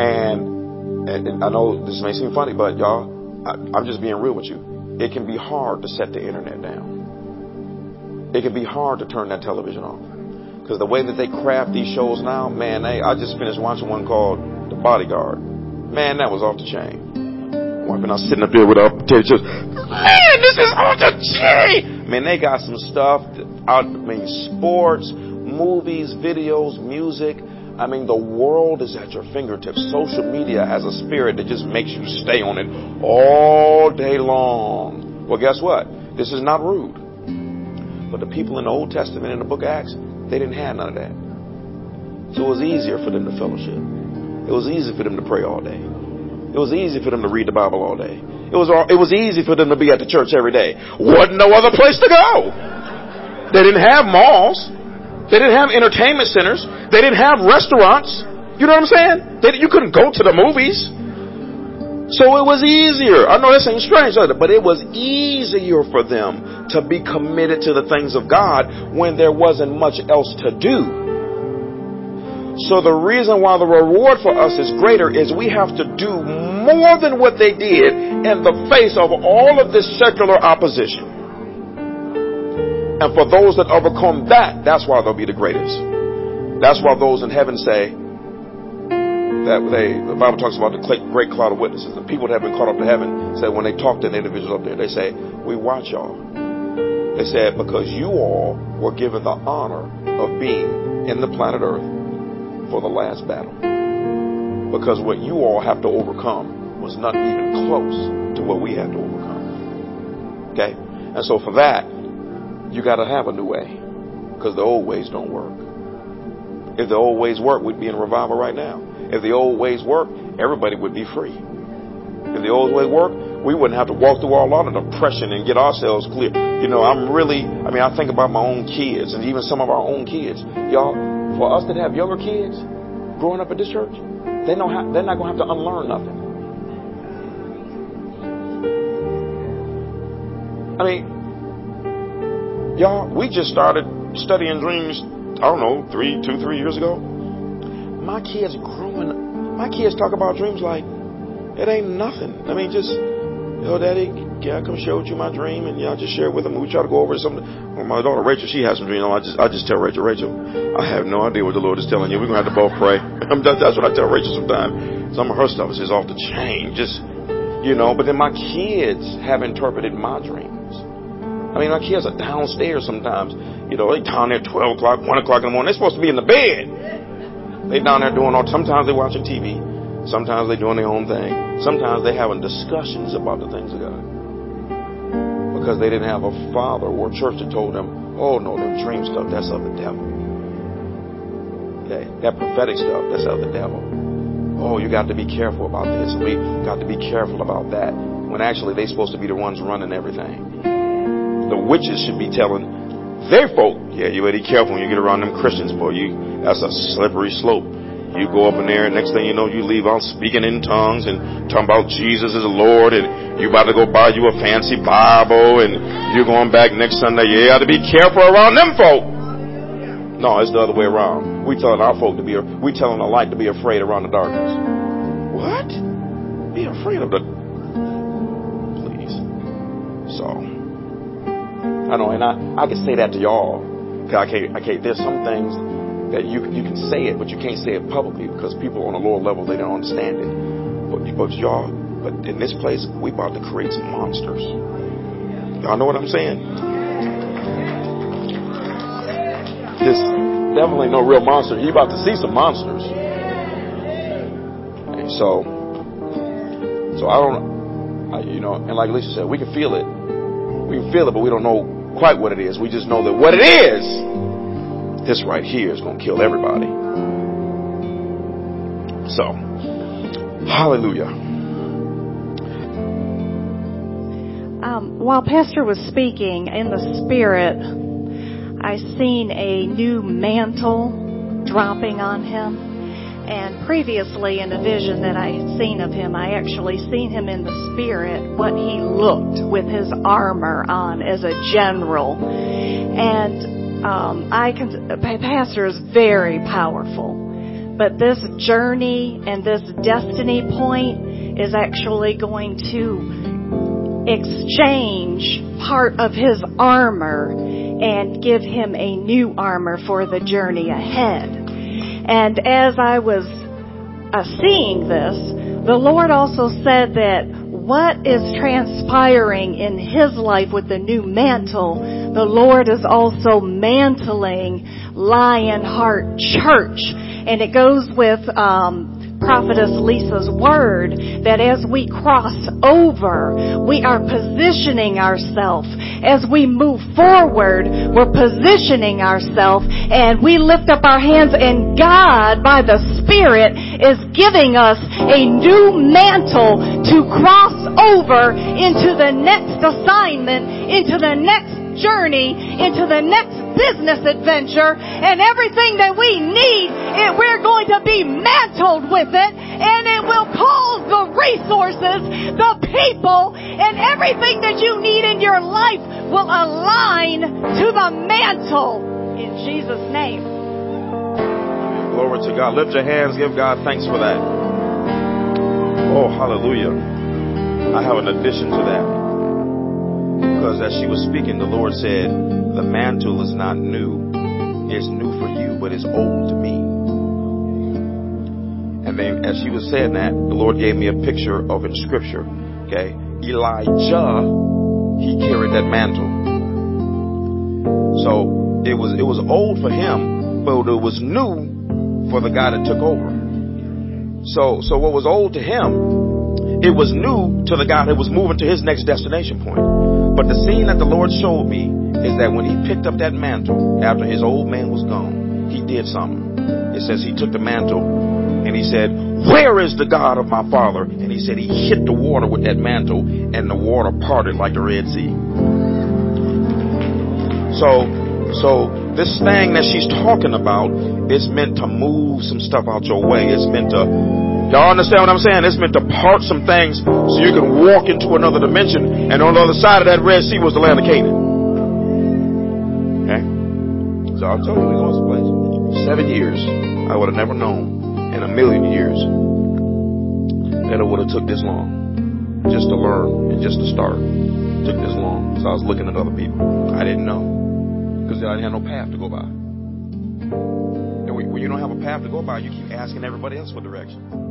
And, and, I know this may seem funny, but y'all, I, I'm just being real with you. It can be hard to set the internet down. It can be hard to turn that television off. Because the way that they craft these shows now, man, they, I just finished watching one called The Bodyguard. Man, that was off the chain. And I sitting up there with our potato chips. Man, this is off the chain. Man, they got some stuff out. I mean, sports, movies, videos, music. I mean, the world is at your fingertips. Social media has a spirit that just makes you stay on it all day long. Well, guess what? This is not rude. But the people in the Old Testament in the book of Acts, they didn't have none of that. So it was easier for them to fellowship. It was easy for them to pray all day. It was easy for them to read the Bible all day. It was all, it was easy for them to be at the church every day. Wasn't no other place to go. They didn't have malls. They didn't have entertainment centers. They didn't have restaurants. You know what I'm saying? They, you couldn't go to the movies. So it was easier. I know this ain't strange, but it was easier for them to be committed to the things of God when there wasn't much else to do. So the reason why the reward for us is greater is we have to do more than what they did in the face of all of this secular opposition. And for those that overcome that, that's why they'll be the greatest. That's why those in heaven say that they, the Bible talks about the great cloud of witnesses. The people that have been caught up to heaven said when they talk to the individuals up there, they say, we watch y'all. They said, because you all were given the honor of being in the planet earth for the last battle. Because what you all have to overcome was not even close to what we had to overcome. Okay? And so for that, you got to have a new way because the old ways don't work. If the old ways work, we'd be in revival right now. If the old ways work, everybody would be free. If the old ways work, we wouldn't have to walk through all lot of depression and get ourselves clear. You know, I'm really, I mean, I think about my own kids and even some of our own kids. Y'all, for us that have younger kids growing up at this church, they know how, they're not going to have to unlearn nothing. I mean, Y'all, we just started studying dreams, I don't know, three, two, three years ago. My kids growing, my kids talk about dreams like it ain't nothing. I mean, just, yo, daddy, can I come with you my dream? And y'all just share with them. We try to go over something. Well, oh, my daughter Rachel, she has some dreams. I just, I just tell Rachel, Rachel, I have no idea what the Lord is telling you. We're gonna have to both pray. That's what I tell Rachel sometimes. Some of her stuff is off the chain. Just, you know. But then my kids have interpreted my dream. I mean, my kids are downstairs sometimes. You know, they down there 12 o'clock, 1 o'clock in the morning. They're supposed to be in the bed. They down there doing all, sometimes they watching TV. Sometimes they doing their own thing. Sometimes they having discussions about the things of God. Because they didn't have a father or a church that told them, oh no, them dream stuff, that's of the devil. Okay, that prophetic stuff, that's of the devil. Oh, you got to be careful about this. We got to be careful about that. When actually they're supposed to be the ones running everything the witches should be telling their folk, yeah, you better be careful when you get around them Christians, boy. You that's a slippery slope. You go up in there, and next thing you know, you leave out speaking in tongues and talking about Jesus as Lord, and you about to go buy you a fancy Bible, and you're going back next Sunday. You got to be careful around them folk. No, it's the other way around. We telling our folk to be, we telling the light to be afraid around the darkness. What? Be afraid of the. Please. So. I know, and I, I can say that to y'all. Cause I can't, I can't, there's some things that you, you can say it, but you can't say it publicly because people on a lower level, they don't understand it. But, but y'all, but in this place, we about to create some monsters. Y'all know what I'm saying? This ain't no real monster. You about to see some monsters. And so, so I don't, I, you know, and like Lisa said, we can feel it. We can feel it, but we don't know quite what it is. We just know that what it is, this right here is going to kill everybody. So, hallelujah. Um, while Pastor was speaking in the Spirit, I seen a new mantle dropping on him. And previously in a vision that I had seen of him, I actually seen him in the spirit, what he looked with his armor on as a general. And um, I can, Pastor is very powerful. But this journey and this destiny point is actually going to exchange part of his armor and give him a new armor for the journey ahead. And as I was uh, seeing this, the Lord also said that what is transpiring in his life with the new mantle, the Lord is also mantling Lionheart Church. And it goes with um, prophetess Lisa's word that as we cross over, we are positioning ourselves. As we move forward, we're positioning ourselves and we lift up our hands and God by the Spirit is giving us a new mantle to cross over into the next assignment, into the next journey, into the next business adventure and everything that we need, it, we're going to be mantled with it and it will cause the resources, the people, and everything that you need in your life will align to the mantle in Jesus' name. Glory to God. Lift your hands. Give God thanks for that. Oh, hallelujah. I have an addition to that. Because as she was speaking, the Lord said, The mantle is not new. It's new for you, but it's old to me. And then as she was saying that, the Lord gave me a picture of in scripture. Okay. Elijah, he carried that mantle. So it was it was old for him, but it was new for the guy that took over. So so what was old to him, it was new to the guy that was moving to his next destination point. But the scene that the Lord showed me is that when he picked up that mantle after his old man was gone, he did something. It says he took the mantle and he said, Where is the God of my father? And he said he hit the water with that mantle and the water parted like the Red Sea. So, so this thing that she's talking about is meant to move some stuff out your way. It's meant to Y'all understand what I'm saying? It's meant to part some things so you can walk into another dimension. And on the other side of that Red Sea was the land of Canaan. Okay? So I told you we going place. Seven years. I would have never known in a million years that it would have took this long just to learn and just to start. It took this long. So I was looking at other people. I didn't know because I didn't have no path to go by. And when you don't have a path to go by, you keep asking everybody else for direction.